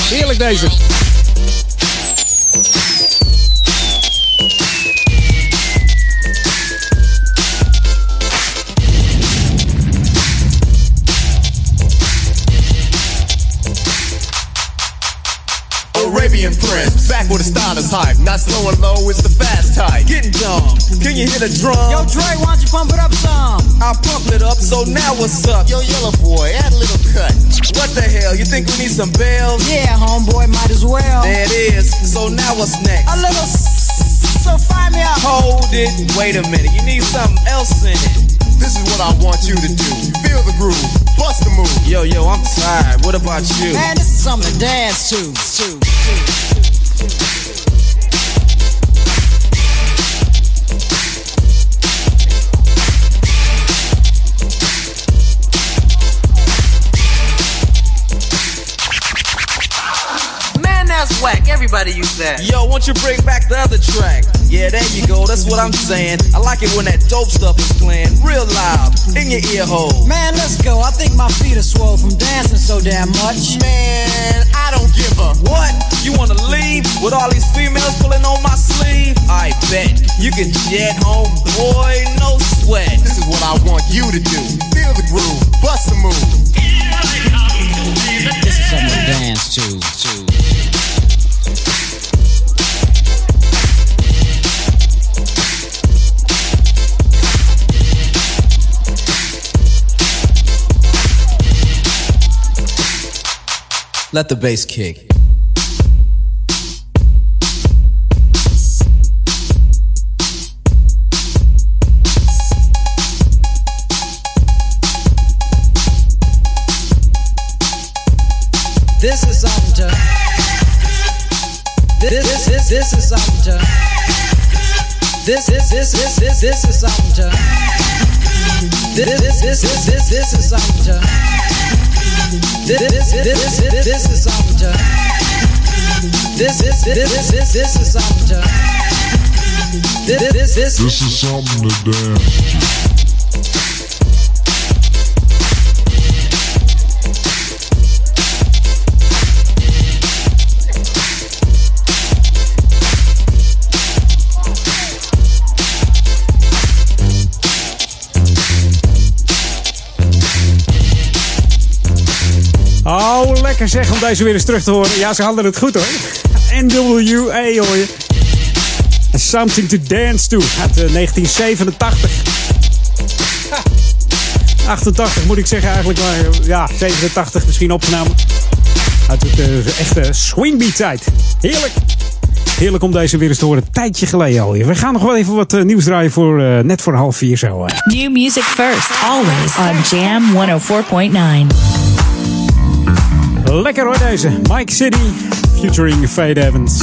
Heerlijk deze. Arabian Prince, back with the style is hype. Not slow and low, it's the fast type. Getting dumb. Can you hear the drum? Yo, Dre, why don't you pump it up some? I pump it up, so now what's up? Yo, yellow boy, add a little cut. What the hell? You think we need some bells? Yeah, homeboy, might as well. There it is. So now what's next? A little s- so find me out. Hold it. Wait a minute. You need something else in it. This is what I want you to do. Feel the groove. Bust the move. Yo, yo, I'm tired. What about you? Man, this is something to dance to. to, to. Everybody use that. Yo, won't you bring back the other track? Yeah, there you go. That's what I'm saying. I like it when that dope stuff is playing real loud in your ear hole. Man, let's go. I think my feet are swole from dancing so damn much. Man, I don't give a what. You wanna leave with all these females pulling on my sleeve? I bet you can jet home, boy, no sweat. This is what I want you to do. Feel the groove, bust the move. This is something to dance to. to. Let the bass kick. This is something to. This this this this is something. This this this this this this is something. This this this this this this is something. This this this this is. This this this this this is. This this this This is something to dance. Oh, lekker zeg om deze weer eens terug te horen. Ja, ze hadden het goed hoor. NWA hoor je. Something to Dance To uit eh, 1987. Ha. 88 moet ik zeggen eigenlijk, maar eh, ja, 87 misschien opgenomen. Uit het eh, echte swingbeat tijd. Heerlijk. Heerlijk om deze weer eens te horen. Een tijdje geleden alweer. We gaan nog wel even wat eh, nieuws draaien voor eh, net voor half vier zo. eh. New music first, always on Jam 104.9. Lekker hoor deze. Mike City featuring Fade Evans.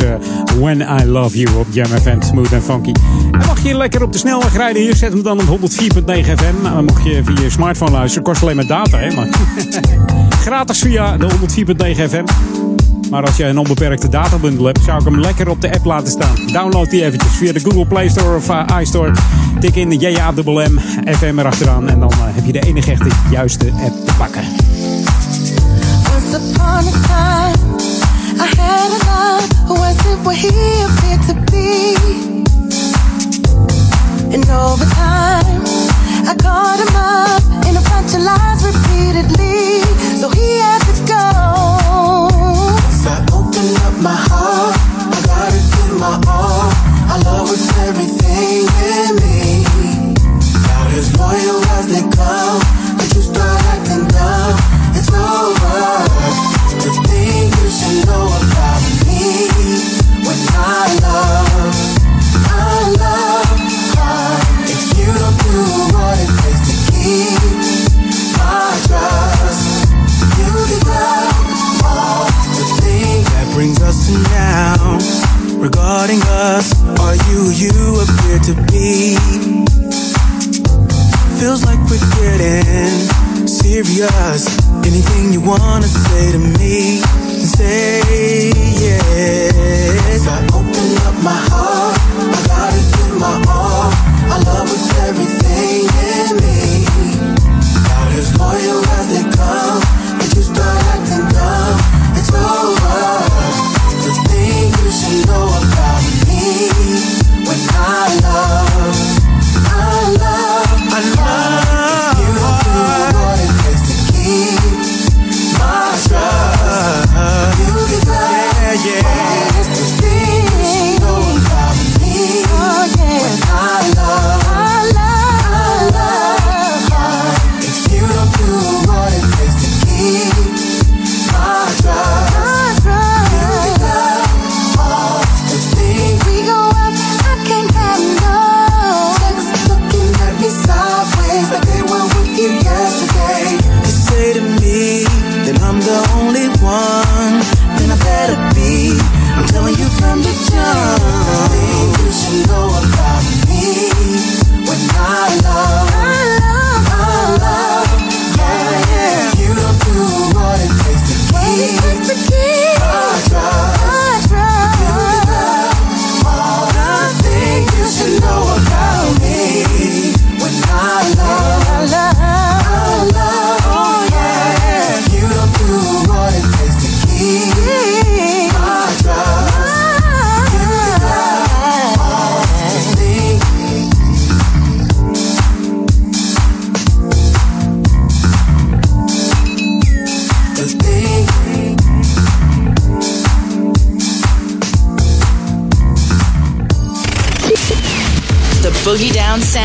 Eh, When I Love You op Jam FM. Smooth and funky. En mag je lekker op de snelweg rijden hier, zet hem dan op 104.9 FM. Mocht je via je smartphone luisteren, kost alleen maar data hè. Maar gratis via de 104.9 FM. Maar als je een onbeperkte databundel hebt, zou ik hem lekker op de app laten staan. Download die eventjes via de Google Play Store of uh, iStore. Tik in de JAMM FM erachteraan. En dan uh, heb je de enige echte juiste app te pakken. Upon a time, I had a love. Who wasn't where he appeared to be. And over time, I caught him up in a bunch of lies repeatedly. So he had to go. As I open up my heart, I gotta give my all. I love with everything in me. About as loyal as they come, but you start Feels like we're getting serious. Anything you wanna say to me, say yes. I open up my heart, I gotta give my all. I love with everything in me. About as loyal as they come, but you start acting dumb. It's over. The thing you should know about me. When I love, I love,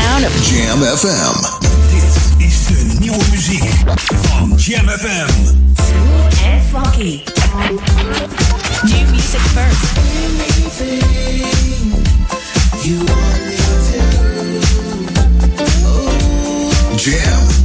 sound of Jam FM. Dit is de nieuwe muziek van Jam FM. En funky. New music first. Jam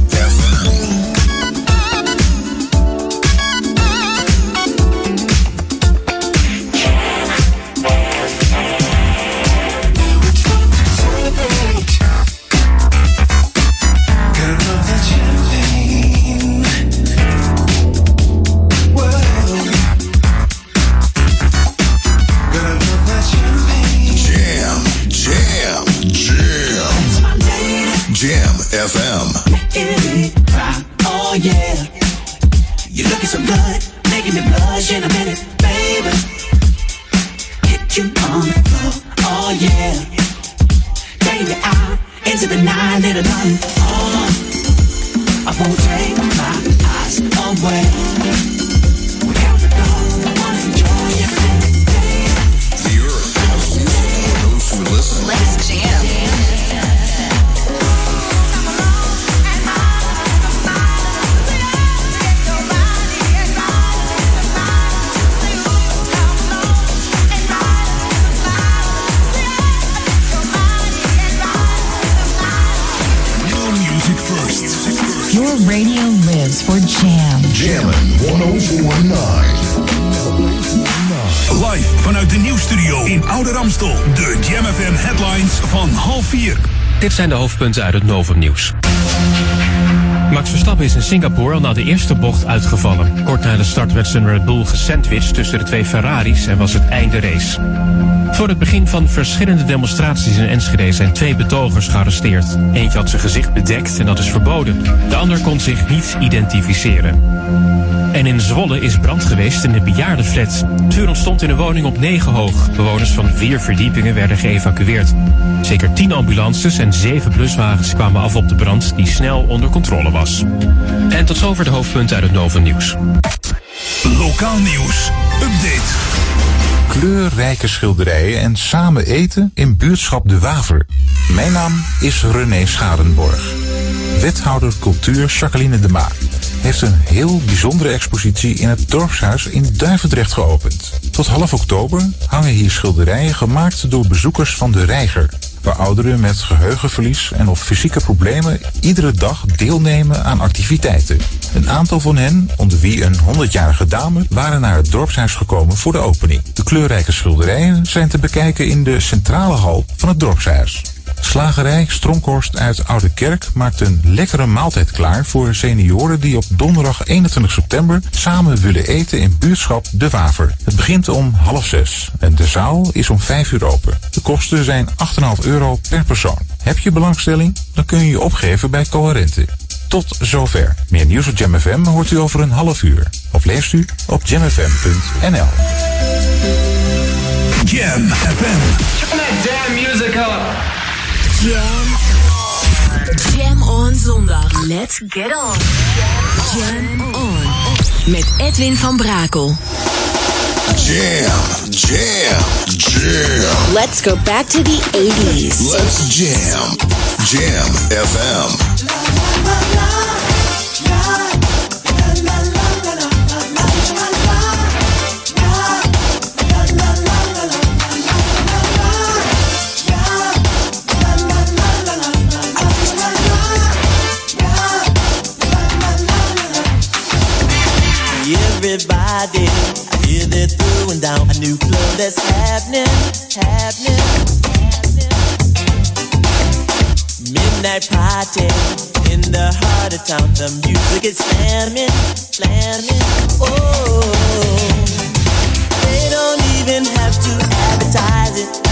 de hoofdpunten uit het Novum nieuws. Max Verstappen is in Singapore al na de eerste bocht uitgevallen. Kort na de start werd zijn Red Bull gesandwiched tussen de twee Ferraris en was het einde race. Voor het begin van verschillende demonstraties in Enschede zijn twee betogers gearresteerd. Eentje had zijn gezicht bedekt en dat is verboden. De ander kon zich niet identificeren. En in Zwolle is brand geweest in de bejaardenflat. Het vuur ontstond in een woning op negen hoog. Bewoners van vier verdiepingen werden geëvacueerd. Zeker tien ambulances en zeven bluswagens kwamen af op de brand die snel onder controle was. En tot zover de hoofdpunten uit het Noven Nieuws. Lokaal nieuws. Update. Kleurrijke schilderijen en samen eten in buurtschap De Waver. Mijn naam is René Scharenborg. Wethouder cultuur Jacqueline de Maar heeft een heel bijzondere expositie in het dorpshuis in Duivendrecht geopend. Tot half oktober hangen hier schilderijen gemaakt door bezoekers van de Reiger, waar ouderen met geheugenverlies en of fysieke problemen iedere dag deelnemen aan activiteiten. Een aantal van hen, onder wie een 100-jarige dame, waren naar het dorpshuis gekomen voor de opening. De kleurrijke schilderijen zijn te bekijken in de centrale hal van het dorpshuis. Slagerij Stronkhorst uit Oude Kerk maakt een lekkere maaltijd klaar voor senioren die op donderdag 21 september samen willen eten in buurtschap De Waver. Het begint om half zes en de zaal is om vijf uur open. De kosten zijn 8,5 euro per persoon. Heb je belangstelling? Dan kun je je opgeven bij Coherente. Tot zover. Meer nieuws op Jam FM hoort u over een half uur. Of leest u op jamfm.nl. Jam FM. Turn that damn music up. Jam. Jam on zondag. Let's get on. Jam on. Met Edwin van Brakel. Jam, jam, jam. Let's go back to the 80s. Let's jam. Jam FM. Everybody, I hear they're throwing down a new club that's happening, happening. Midnight party in the heart of town. The music is slamming, slamming. Oh, they don't even have to advertise it.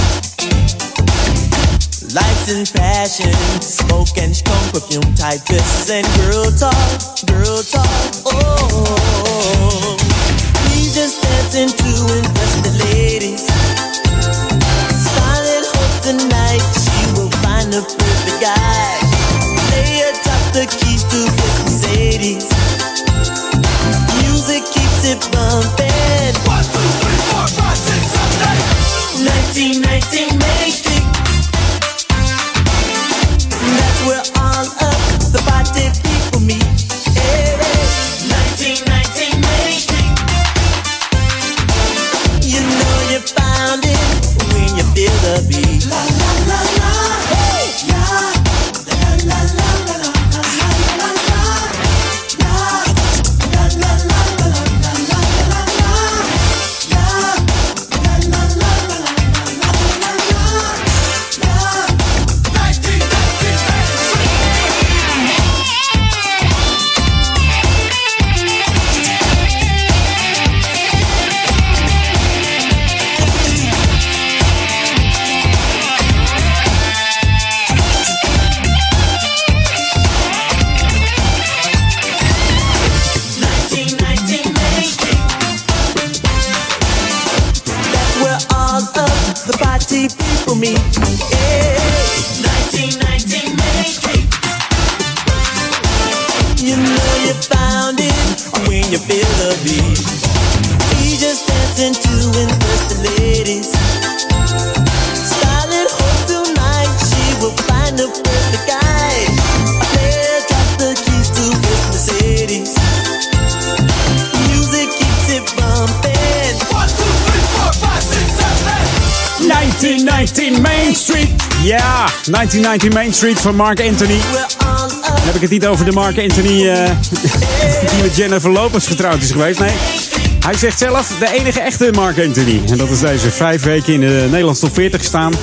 Lights and fashion, smoke and strong perfume, tight dresses and girl talk, girl talk. Oh, we just dancing to impress the ladies. Starlet hopes tonight she will find the perfect guy. Lay atop the keys to his Mercedes. Music keeps it bumping. One, two, three, four, five, six, seven, eight. 1919 Main 1990 Main Street van Mark Anthony. Dan heb ik het niet over de Mark Anthony eh, die met Jennifer Lopez getrouwd is geweest. Nee, hij zegt zelf de enige echte Mark Anthony. En dat is deze vijf weken in de Nederlandse top 40 gestaan.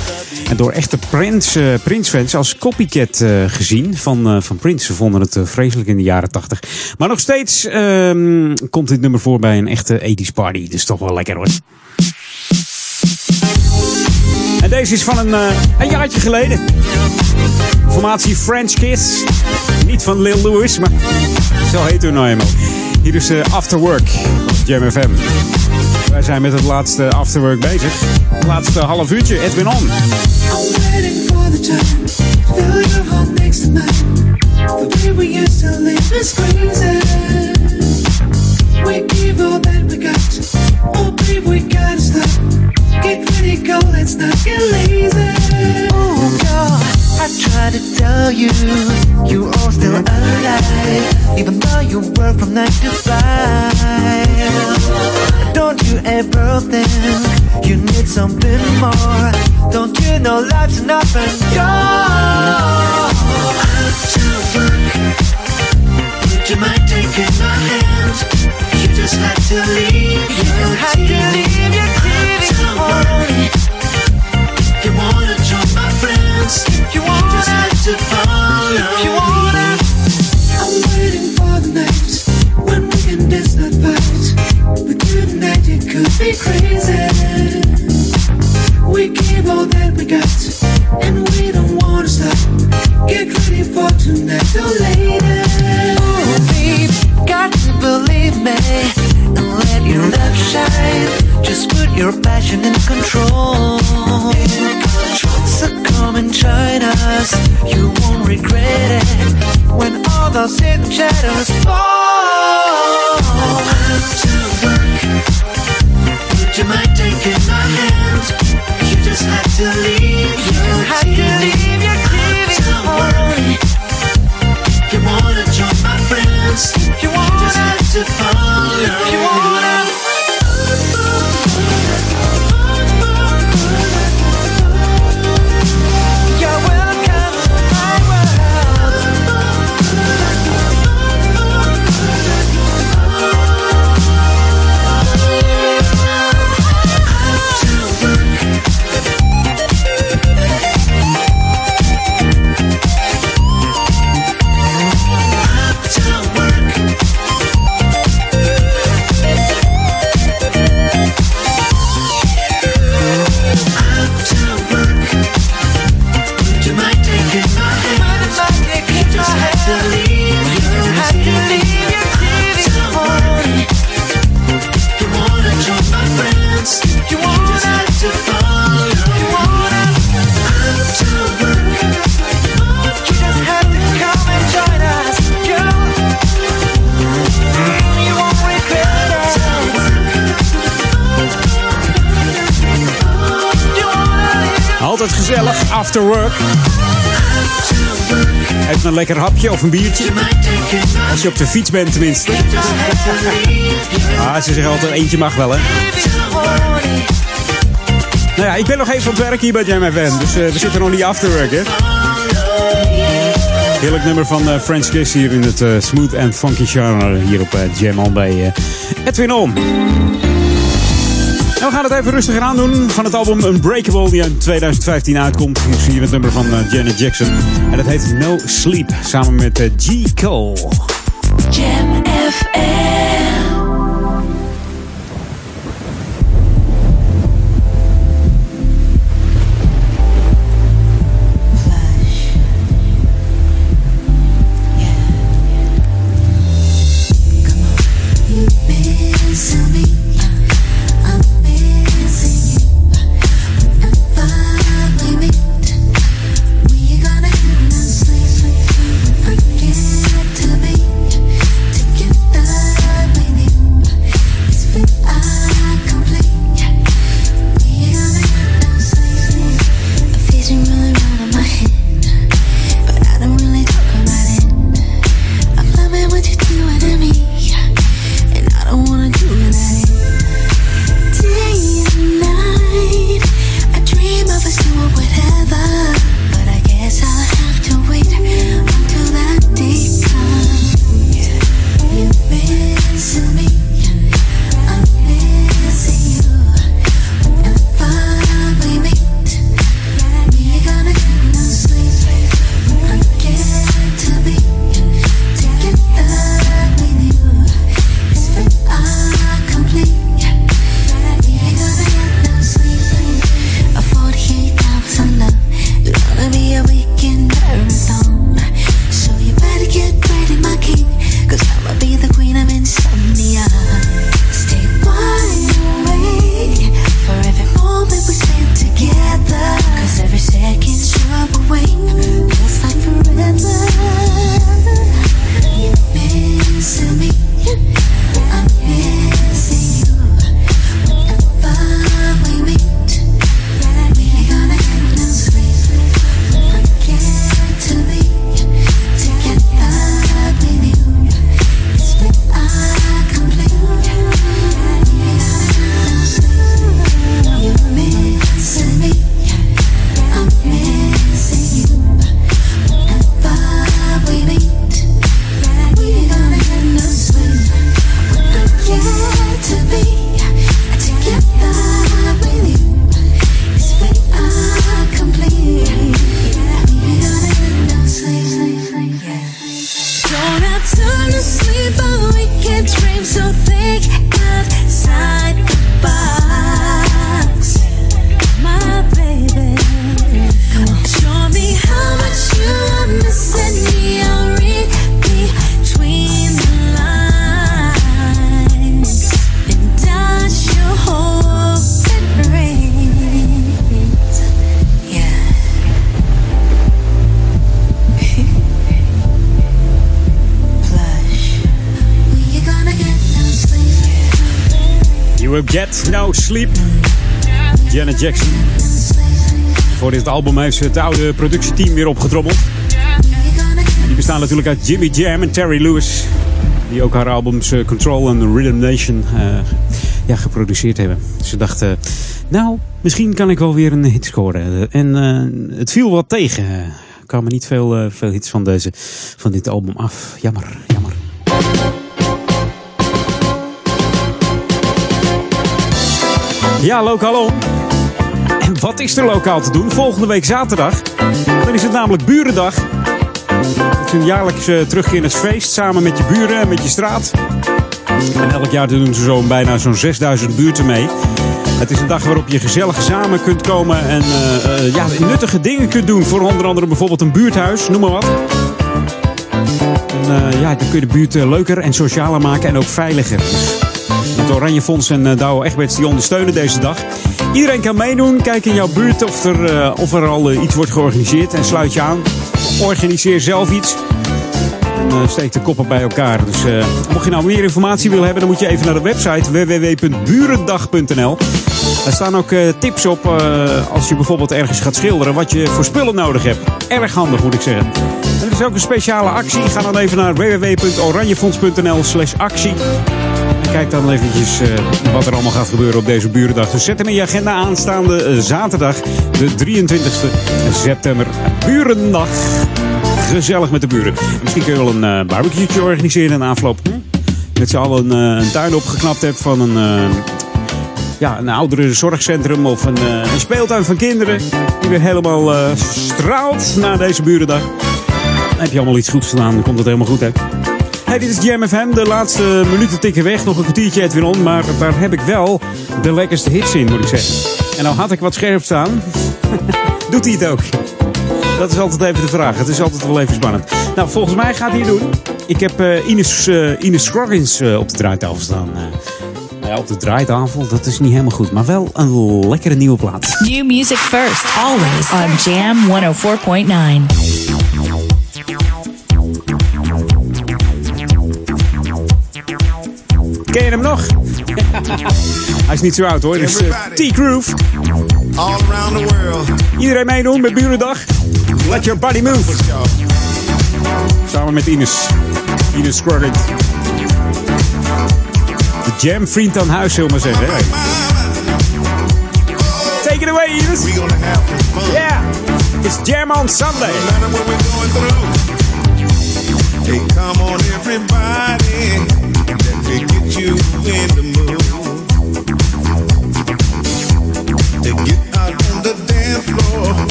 En door echte Prince eh, Prince fans als copycat eh, gezien van, uh, van Prince. Ze vonden het vreselijk in de jaren 80. Maar nog steeds ehm, komt dit nummer voor bij een echte 80s party. Dus toch wel lekker hoor. Deze is van een, eh, een jaartje geleden. Formatie French Kiss. Niet van Lil Louis, maar zo heet u nou eenmaal. Hier is eh, After Work op Jam FM. Wij zijn met het laatste After Work bezig. Het laatste half uurtje, Edwin On. Just een lekker hapje of een biertje. Als je op de fiets bent tenminste. Ah, ze zeggen altijd eentje mag wel hè. Nou ja, ik ben nog even op werk hier bij Jam. Dus eh, we zitten nog niet after work hè. Heerlijk nummer van eh, French Kiss hier in het eh, smooth and funky genre. Hier op Jam On bij Edwin On. En we gaan het even rustiger aan doen van het album Unbreakable die in 2015 uitkomt. Hier het nummer van Janet Jackson. Dat heet No Sleep samen met eh, G. Cole. Album heeft ze het oude productieteam weer opgetrommeld. Die bestaan natuurlijk uit Jimmy Jam en Terry Lewis. Die ook haar albums eh, Control en Rhythm Nation eh, ja, geproduceerd hebben. Ze dachten, nou, misschien kan ik wel weer een hit scoren. En eh, het viel wat tegen. Er kwamen niet veel, veel hits van, deze, van dit album af. Jammer, jammer. Ja, lokaal om. Wat is er lokaal te doen? Volgende week zaterdag. Dan is het namelijk Burendag. Het is een jaarlijks uh, terugkerend feest samen met je buren en met je straat. En elk jaar doen ze zo'n bijna zo'n 6000 buurten mee. Het is een dag waarop je gezellig samen kunt komen en eh, eh, ja, nuttige dingen kunt doen. Voor onder andere bijvoorbeeld een buurthuis, noem maar wat. En, eh, ja, dan kun je de buurt leuker en socialer maken en ook veiliger. Het Oranje Fonds en Douwe Egberts die ondersteunen deze dag. Iedereen kan meedoen. Kijk in jouw buurt of er, eh, of er al eh, iets wordt georganiseerd. En sluit je aan. Organiseer zelf iets. En eh, steek de koppen bij elkaar. Dus mocht je nou meer informatie willen hebben, dan moet je even naar de website www.burendag.nl. Daar staan ook tips op als je bijvoorbeeld ergens gaat schilderen. Wat je voor spullen nodig hebt. Erg handig moet ik zeggen. En er is ook een speciale actie. Ga dan even naar www.oranjefonds.nl slash actie. En kijk dan eventjes eh, wat er allemaal gaat gebeuren op deze burendag. Dus zet hem in je agenda aanstaande eh, zaterdag, de 23e september. Burendag. Gezellig met de buren. Misschien kun je wel een uh, barbecue organiseren in aanloop. Hm? Met z'n allen eh, een tuin opgeknapt hebt van een, eh, ja, een oudere zorgcentrum of een, eh, een speeltuin van kinderen. Die weer helemaal eh, straalt na deze burendag. Heb je allemaal iets goeds gedaan, dan komt het helemaal goed hè. Hey, dit is Jam FM. De laatste minuten tikken weg. Nog een kwartiertje Edwin On. Maar daar heb ik wel de lekkerste hits in, moet ik zeggen. En nou had ik wat scherp staan. Doet hij het ook? Dat is altijd even de vraag. Het is altijd wel even spannend. Nou, volgens mij gaat hij doen. Ik heb eh, Ines, eh, Ines Scroggins eh, op de draaitafel staan. Nou ja, op de draaitafel, dat is niet helemaal goed. Maar wel een lekkere nieuwe plaat. New music first, always on Jam 104.9. Ken je hem nog? Hij is niet zo oud hoor. Dus eh, T-Groove. All around the world. Iedereen meedoen met Burendag. Let your body move. Samen met Ines. Ines Scroggins. De jam vriend aan huis, zullen we maar zeggen. hè? Take it away, Ines. Yeah. It's Jam on Sunday. No matter what we're going through. Hey, come on, everybody.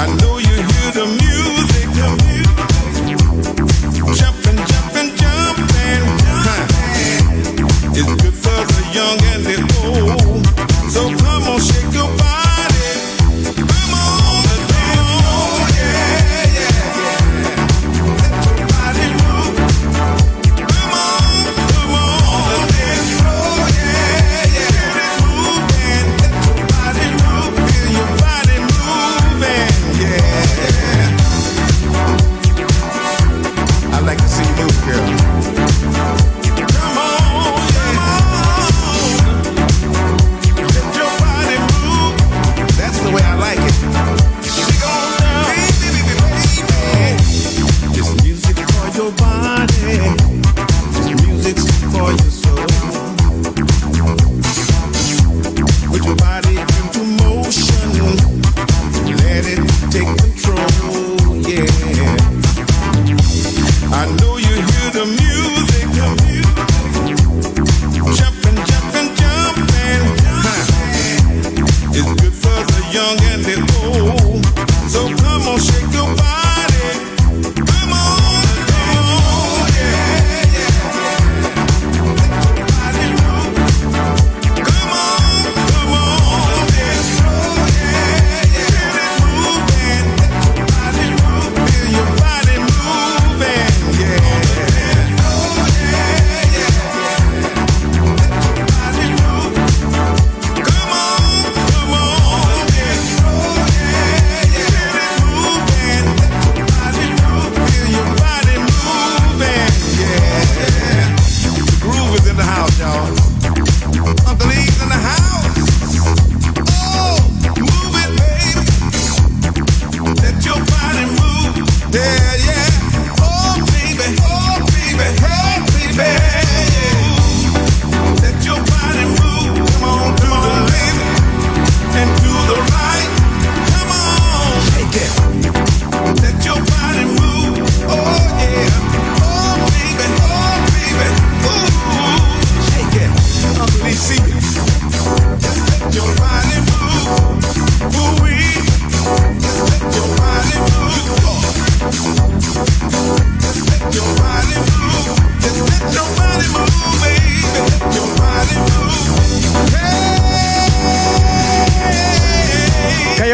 I know you hear the music,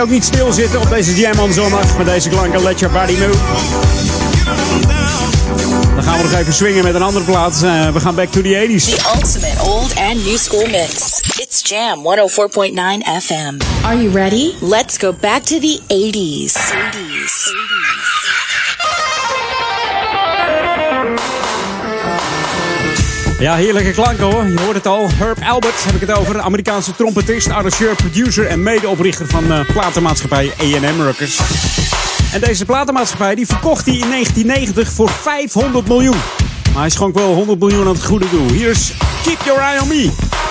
ook niet stilzitten op deze Jam on zondag met deze klanken Let Your Body Move? Dan gaan we nog even swingen met een andere plaat. Eh, we gaan back to the 80s. The ultimate old and new school mix. It's Jam 104.9 FM. Are you ready? Let's go back to the 80s. 80s. Ja, heerlijke klanken hoor. Je hoort het al. Herb Albert heb ik het over. Amerikaanse trompetist, arrangeur, producer en medeoprichter van uh, platenmaatschappij A&M Records. En deze platenmaatschappij die verkocht hij in 1990 voor 500 miljoen. Maar hij schonk wel 100 miljoen aan het goede doel. Hier is Keep Your Eye On Me.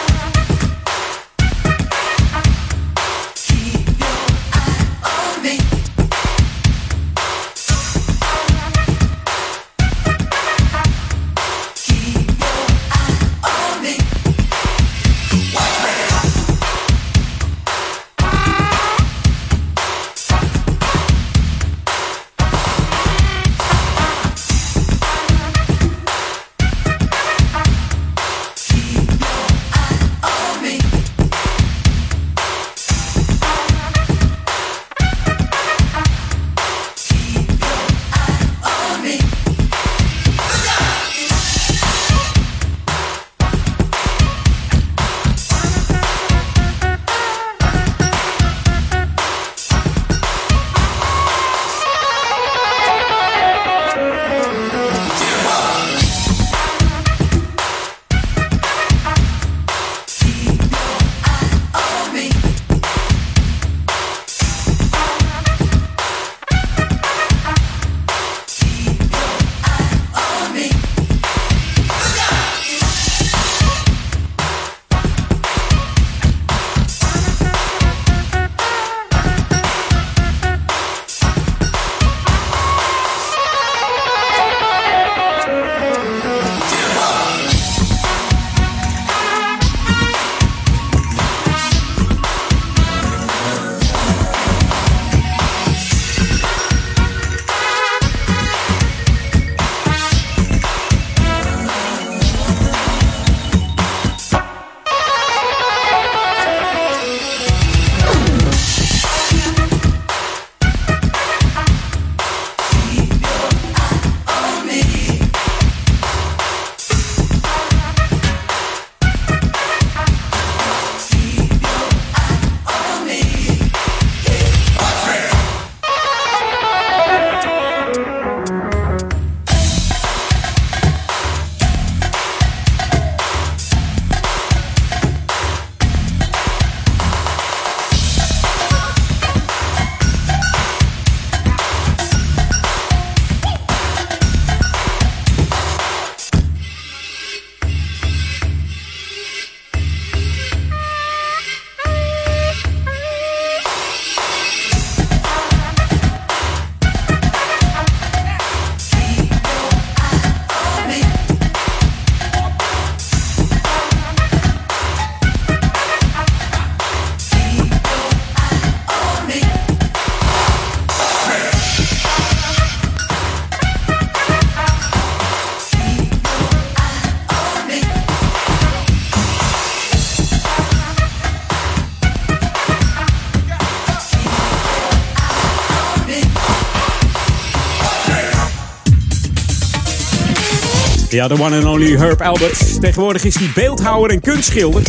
Ja, de one and only Herb Albert. Tegenwoordig is hij beeldhouwer en kunstschilder.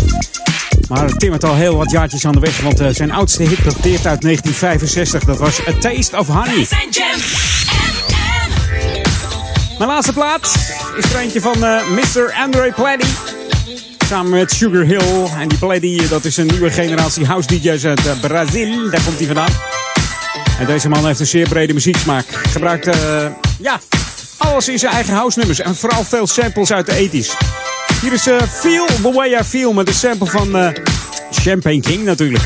Maar het timmert al heel wat jaartjes aan de weg, want uh, zijn oudste hit dateert uit 1965. Dat was A Taste of Honey. Mijn laatste plaat is er eentje van uh, Mr. Andre Pladdy. Samen met Sugar Hill. En die Pladdy, dat is een nieuwe generatie house DJ's uit uh, Brazil. Daar komt hij vandaan. En deze man heeft een zeer brede muzieksmaak. Gebruikt, eh, ja, alles in zijn eigen house. En vooral veel samples uit de 80s. Hier is eh, Feel The Way I Feel met een sample van eh, Champagne King natuurlijk.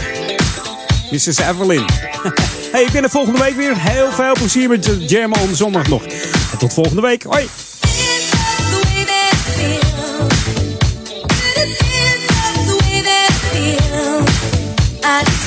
Mrs. Evelyn. hey, ik ben er volgende week weer. Heel veel plezier met de Jam on zondag nog. En tot volgende week. Hoi. I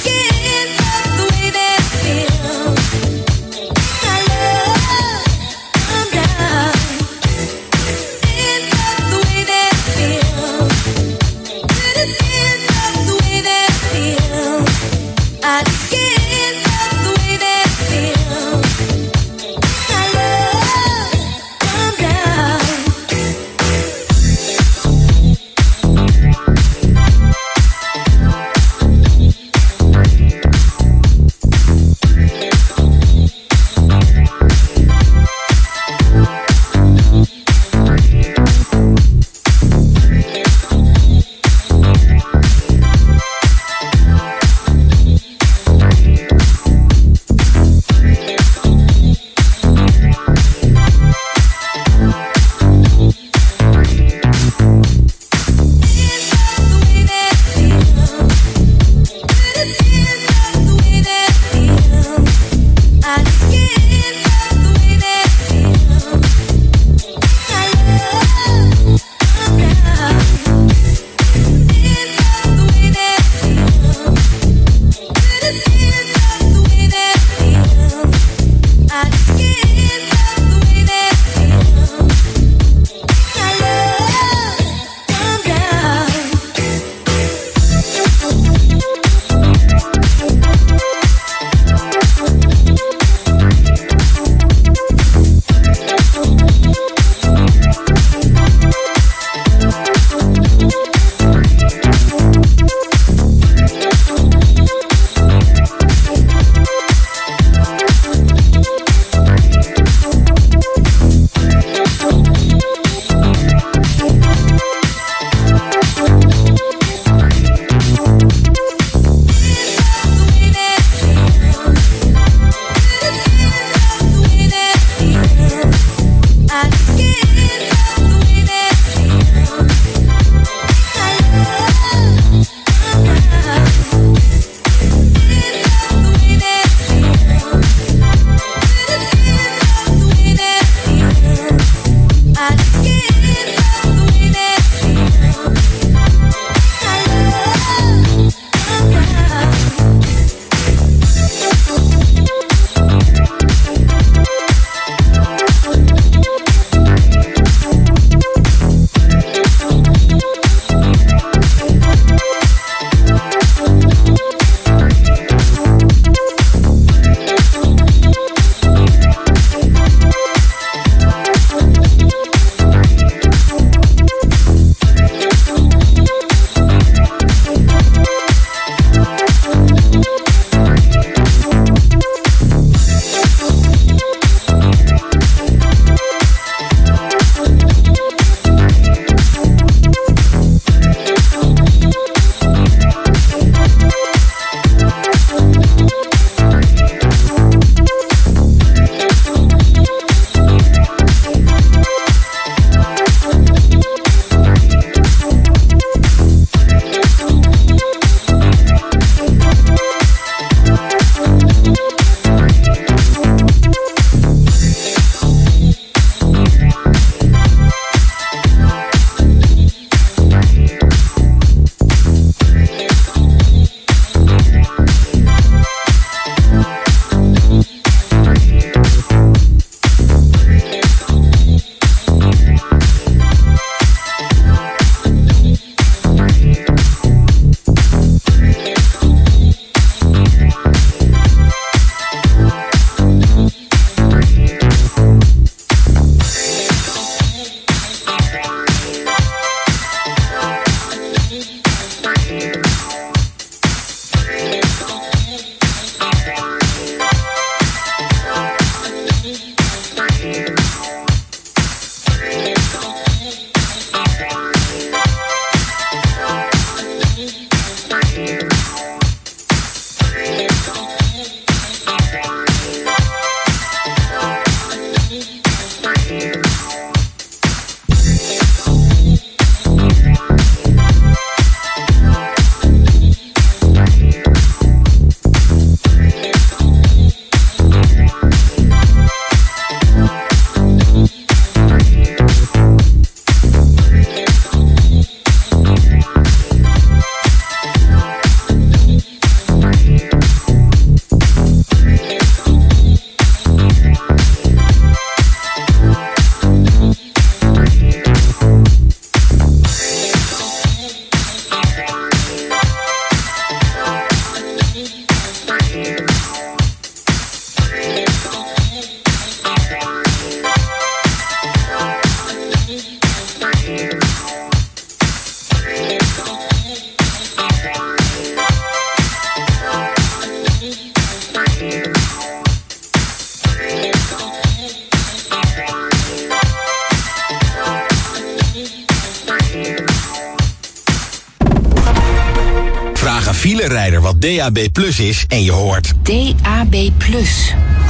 DAB Plus is en je hoort... DAB+.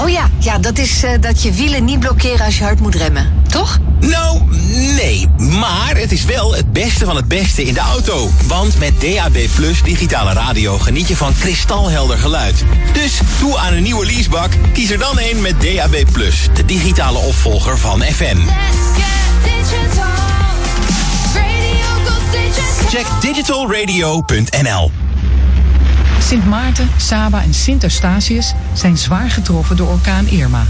Oh ja, ja dat is eh, dat je wielen niet blokkeren als je hard moet remmen. Toch? Nou, nee. Maar het is wel het beste van het beste in de auto. Want met DAB Plus digitale radio geniet je van kristalhelder geluid. Dus toe aan een nieuwe leasebak. Kies er dan een met DAB Plus. De digitale opvolger van FM. Check digitalradio.nl Sint Maarten, Saba en Sint Eustatius zijn zwaar getroffen door orkaan Irma.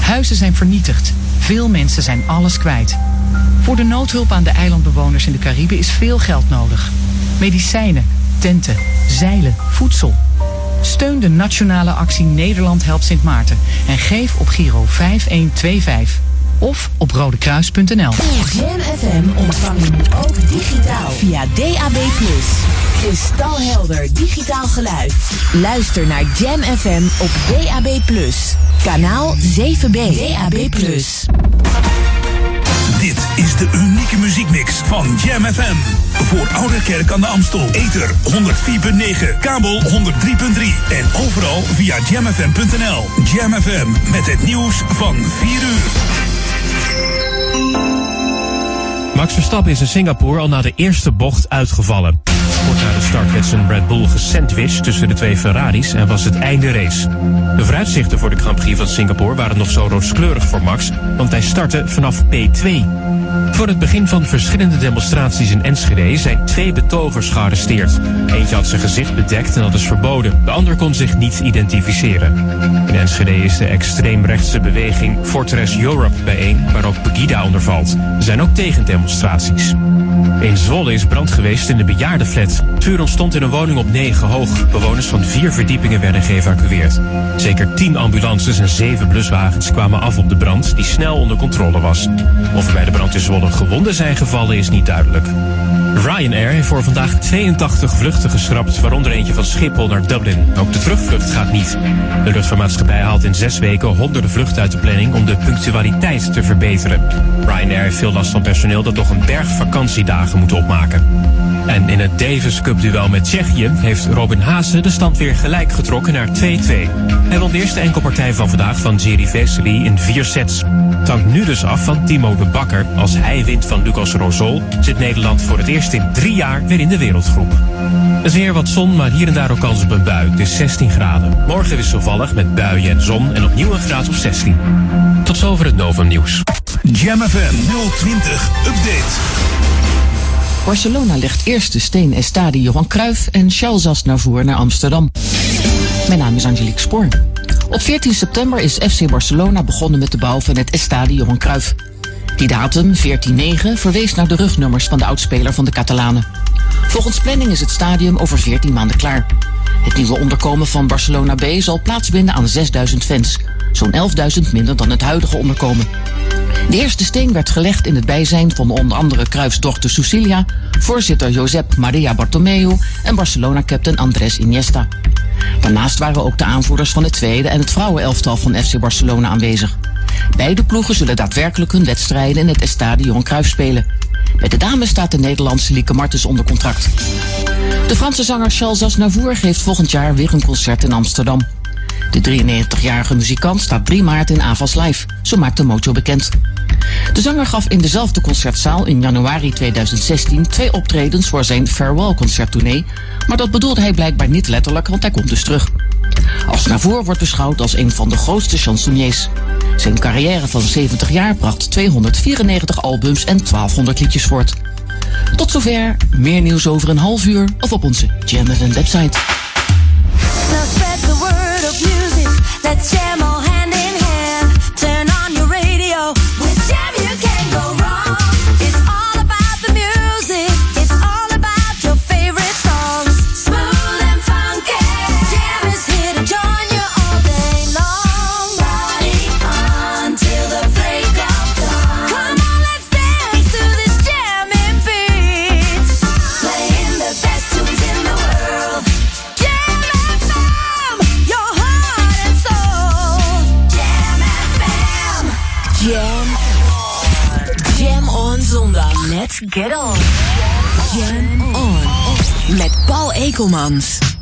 Huizen zijn vernietigd. Veel mensen zijn alles kwijt. Voor de noodhulp aan de eilandbewoners in de Cariben is veel geld nodig. Medicijnen, tenten, zeilen, voedsel. Steun de nationale actie Nederland helpt Sint Maarten en geef op Giro 5125 of op rodekruis.nl. Jam FM ontvang je ook digitaal via DAB+. Kristalhelder digitaal geluid. Luister naar Jam FM op DAB+. Kanaal 7B. DAB+. Dit is de unieke muziekmix van Jam FM. Voor Oude Kerk aan de Amstel. Ether 104.9, kabel 103.3 en overal via jamfm.nl. Jam FM met het nieuws van 4 uur. Max Verstappen is in Singapore al na de eerste bocht uitgevallen. Na de start werd zijn Red Bull gesandwiched tussen de twee Ferraris en was het einde race. De vooruitzichten voor de Grand Prix van Singapore waren nog zo rooskleurig voor Max, want hij startte vanaf P2. Voor het begin van verschillende demonstraties in Enschede zijn twee betogers gearresteerd. Eentje had zijn gezicht bedekt en dat is verboden. De ander kon zich niet identificeren. In Enschede is de extreemrechtse beweging Fortress Europe bijeen, waar ook Pegida onder valt. Er zijn ook tegendemonstraties. In Zwolle is brand geweest in de bejaardenflat. Het vuur ontstond in een woning op 9 hoog. Bewoners van vier verdiepingen werden geëvacueerd. Zeker 10 ambulances en 7 bluswagens kwamen af op de brand, die snel onder controle was. Of er bij de brand in Zwolle gewonden zijn gevallen is niet duidelijk. Ryanair heeft voor vandaag 82 vluchten geschrapt, waaronder eentje van Schiphol naar Dublin. Ook de terugvlucht gaat niet. De luchtvaartmaatschappij haalt in zes weken honderden vluchten uit de planning om de punctualiteit te verbeteren. Ryanair heeft veel last van personeel dat nog een berg vakantiedagen moet opmaken. En in het Davis Cup duel met Tsjechië heeft Robin Haase de stand weer gelijk getrokken naar 2-2. Hij won de eerste enkelpartij van vandaag van Jerry Vesely in vier sets. Het hangt nu dus af van Timo de Bakker. Als hij wint van Lucas Rosol zit Nederland voor het eerst in drie jaar weer in de wereldgroep. Het is weer wat zon, maar hier en daar ook kans op een bui. Het is 16 graden. Morgen wisselvallig met buien en zon en opnieuw een graad of 16. Tot zover het Novum Nieuws. Jam FM 020 Update. Barcelona legt eerst de steen Estadi Johan Cruijff en Charles Aznavour naar Amsterdam. Mijn naam is Angelique Spoor. Op 14 september is FC Barcelona begonnen met de bouw van het Estadi Johan Cruijff. Die datum, 14-9, verwees naar de rugnummers van de oudspeler van de Catalanen. Volgens planning is het stadium over 14 maanden klaar. Het nieuwe onderkomen van Barcelona B zal plaatsvinden aan 6000 fans. Zo'n 11.000 minder dan het huidige onderkomen. De eerste steen werd gelegd in het bijzijn van onder andere Cruijffs dochter Cecilia, voorzitter Josep Maria Bartomeu en Barcelona-captain Andrés Iniesta. Daarnaast waren ook de aanvoerders van het tweede en het vrouwenelftal van FC Barcelona aanwezig. Beide ploegen zullen daadwerkelijk hun wedstrijden in het Estadion Cruijff spelen. Bij de dames staat de Nederlandse Lieke Martens onder contract. De Franse zanger Charles Aznavour geeft volgend jaar weer een concert in Amsterdam. De 93-jarige muzikant staat 3 maart in Avas Live, zo maakt de Mojo bekend. De zanger gaf in dezelfde concertzaal in januari 2016 twee optredens voor zijn Farewell concerttournee, maar dat bedoelde hij blijkbaar niet letterlijk, want hij komt dus terug. Aznavour wordt beschouwd als een van de grootste chansonniers. Zijn carrière van 70 jaar bracht 294 albums en 1200 liedjes voort. Tot zover, meer nieuws over een half uur of op onze Jam website. Music. Let's Jam. Jam on zondag. Let's get on. Jam on. Met Paul Ekelmans.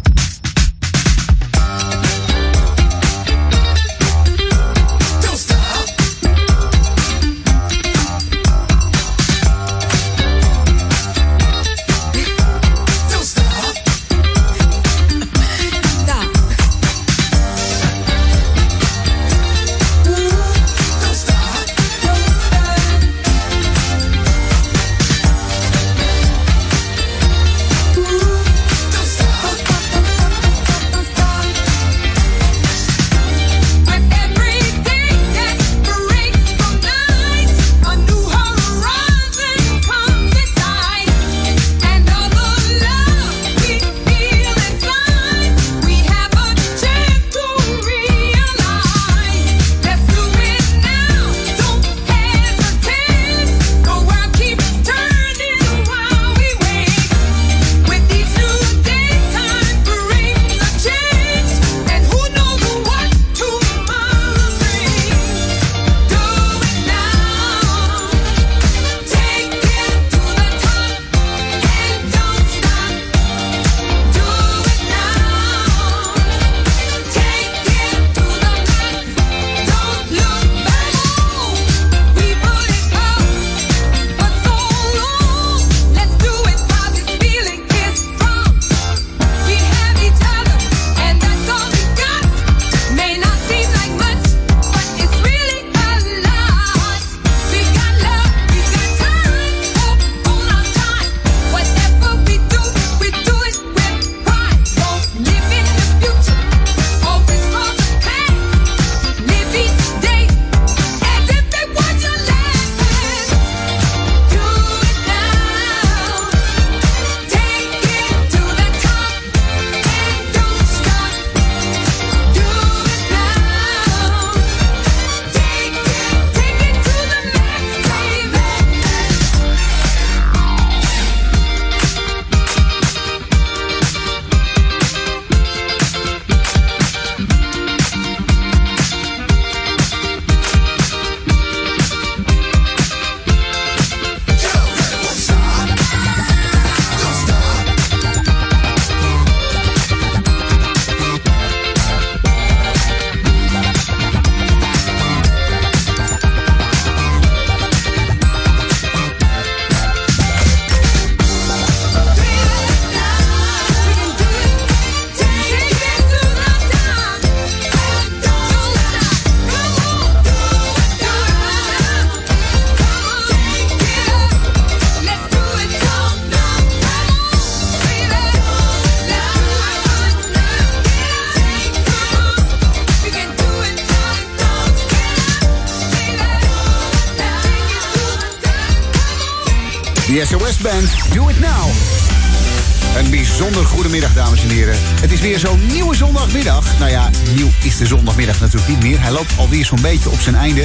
Alweer zo'n beetje op zijn einde.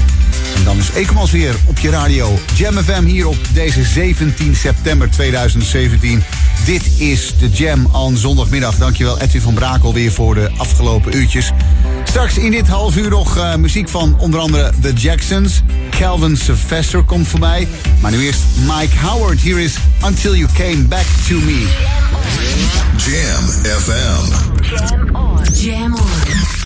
En dan is Ekomans weer op je radio. Jam FM hier op deze 17 september 2017. Dit is de Jam aan zondagmiddag. Dankjewel Edwin van Brakel weer voor de afgelopen uurtjes. Straks in dit half uur nog eh, muziek van onder andere The Jacksons. Calvin Sylvester komt voorbij. Maar nu eerst Mike Howard. Hier is Until You Came Back To Me. Jam FM. Jam on.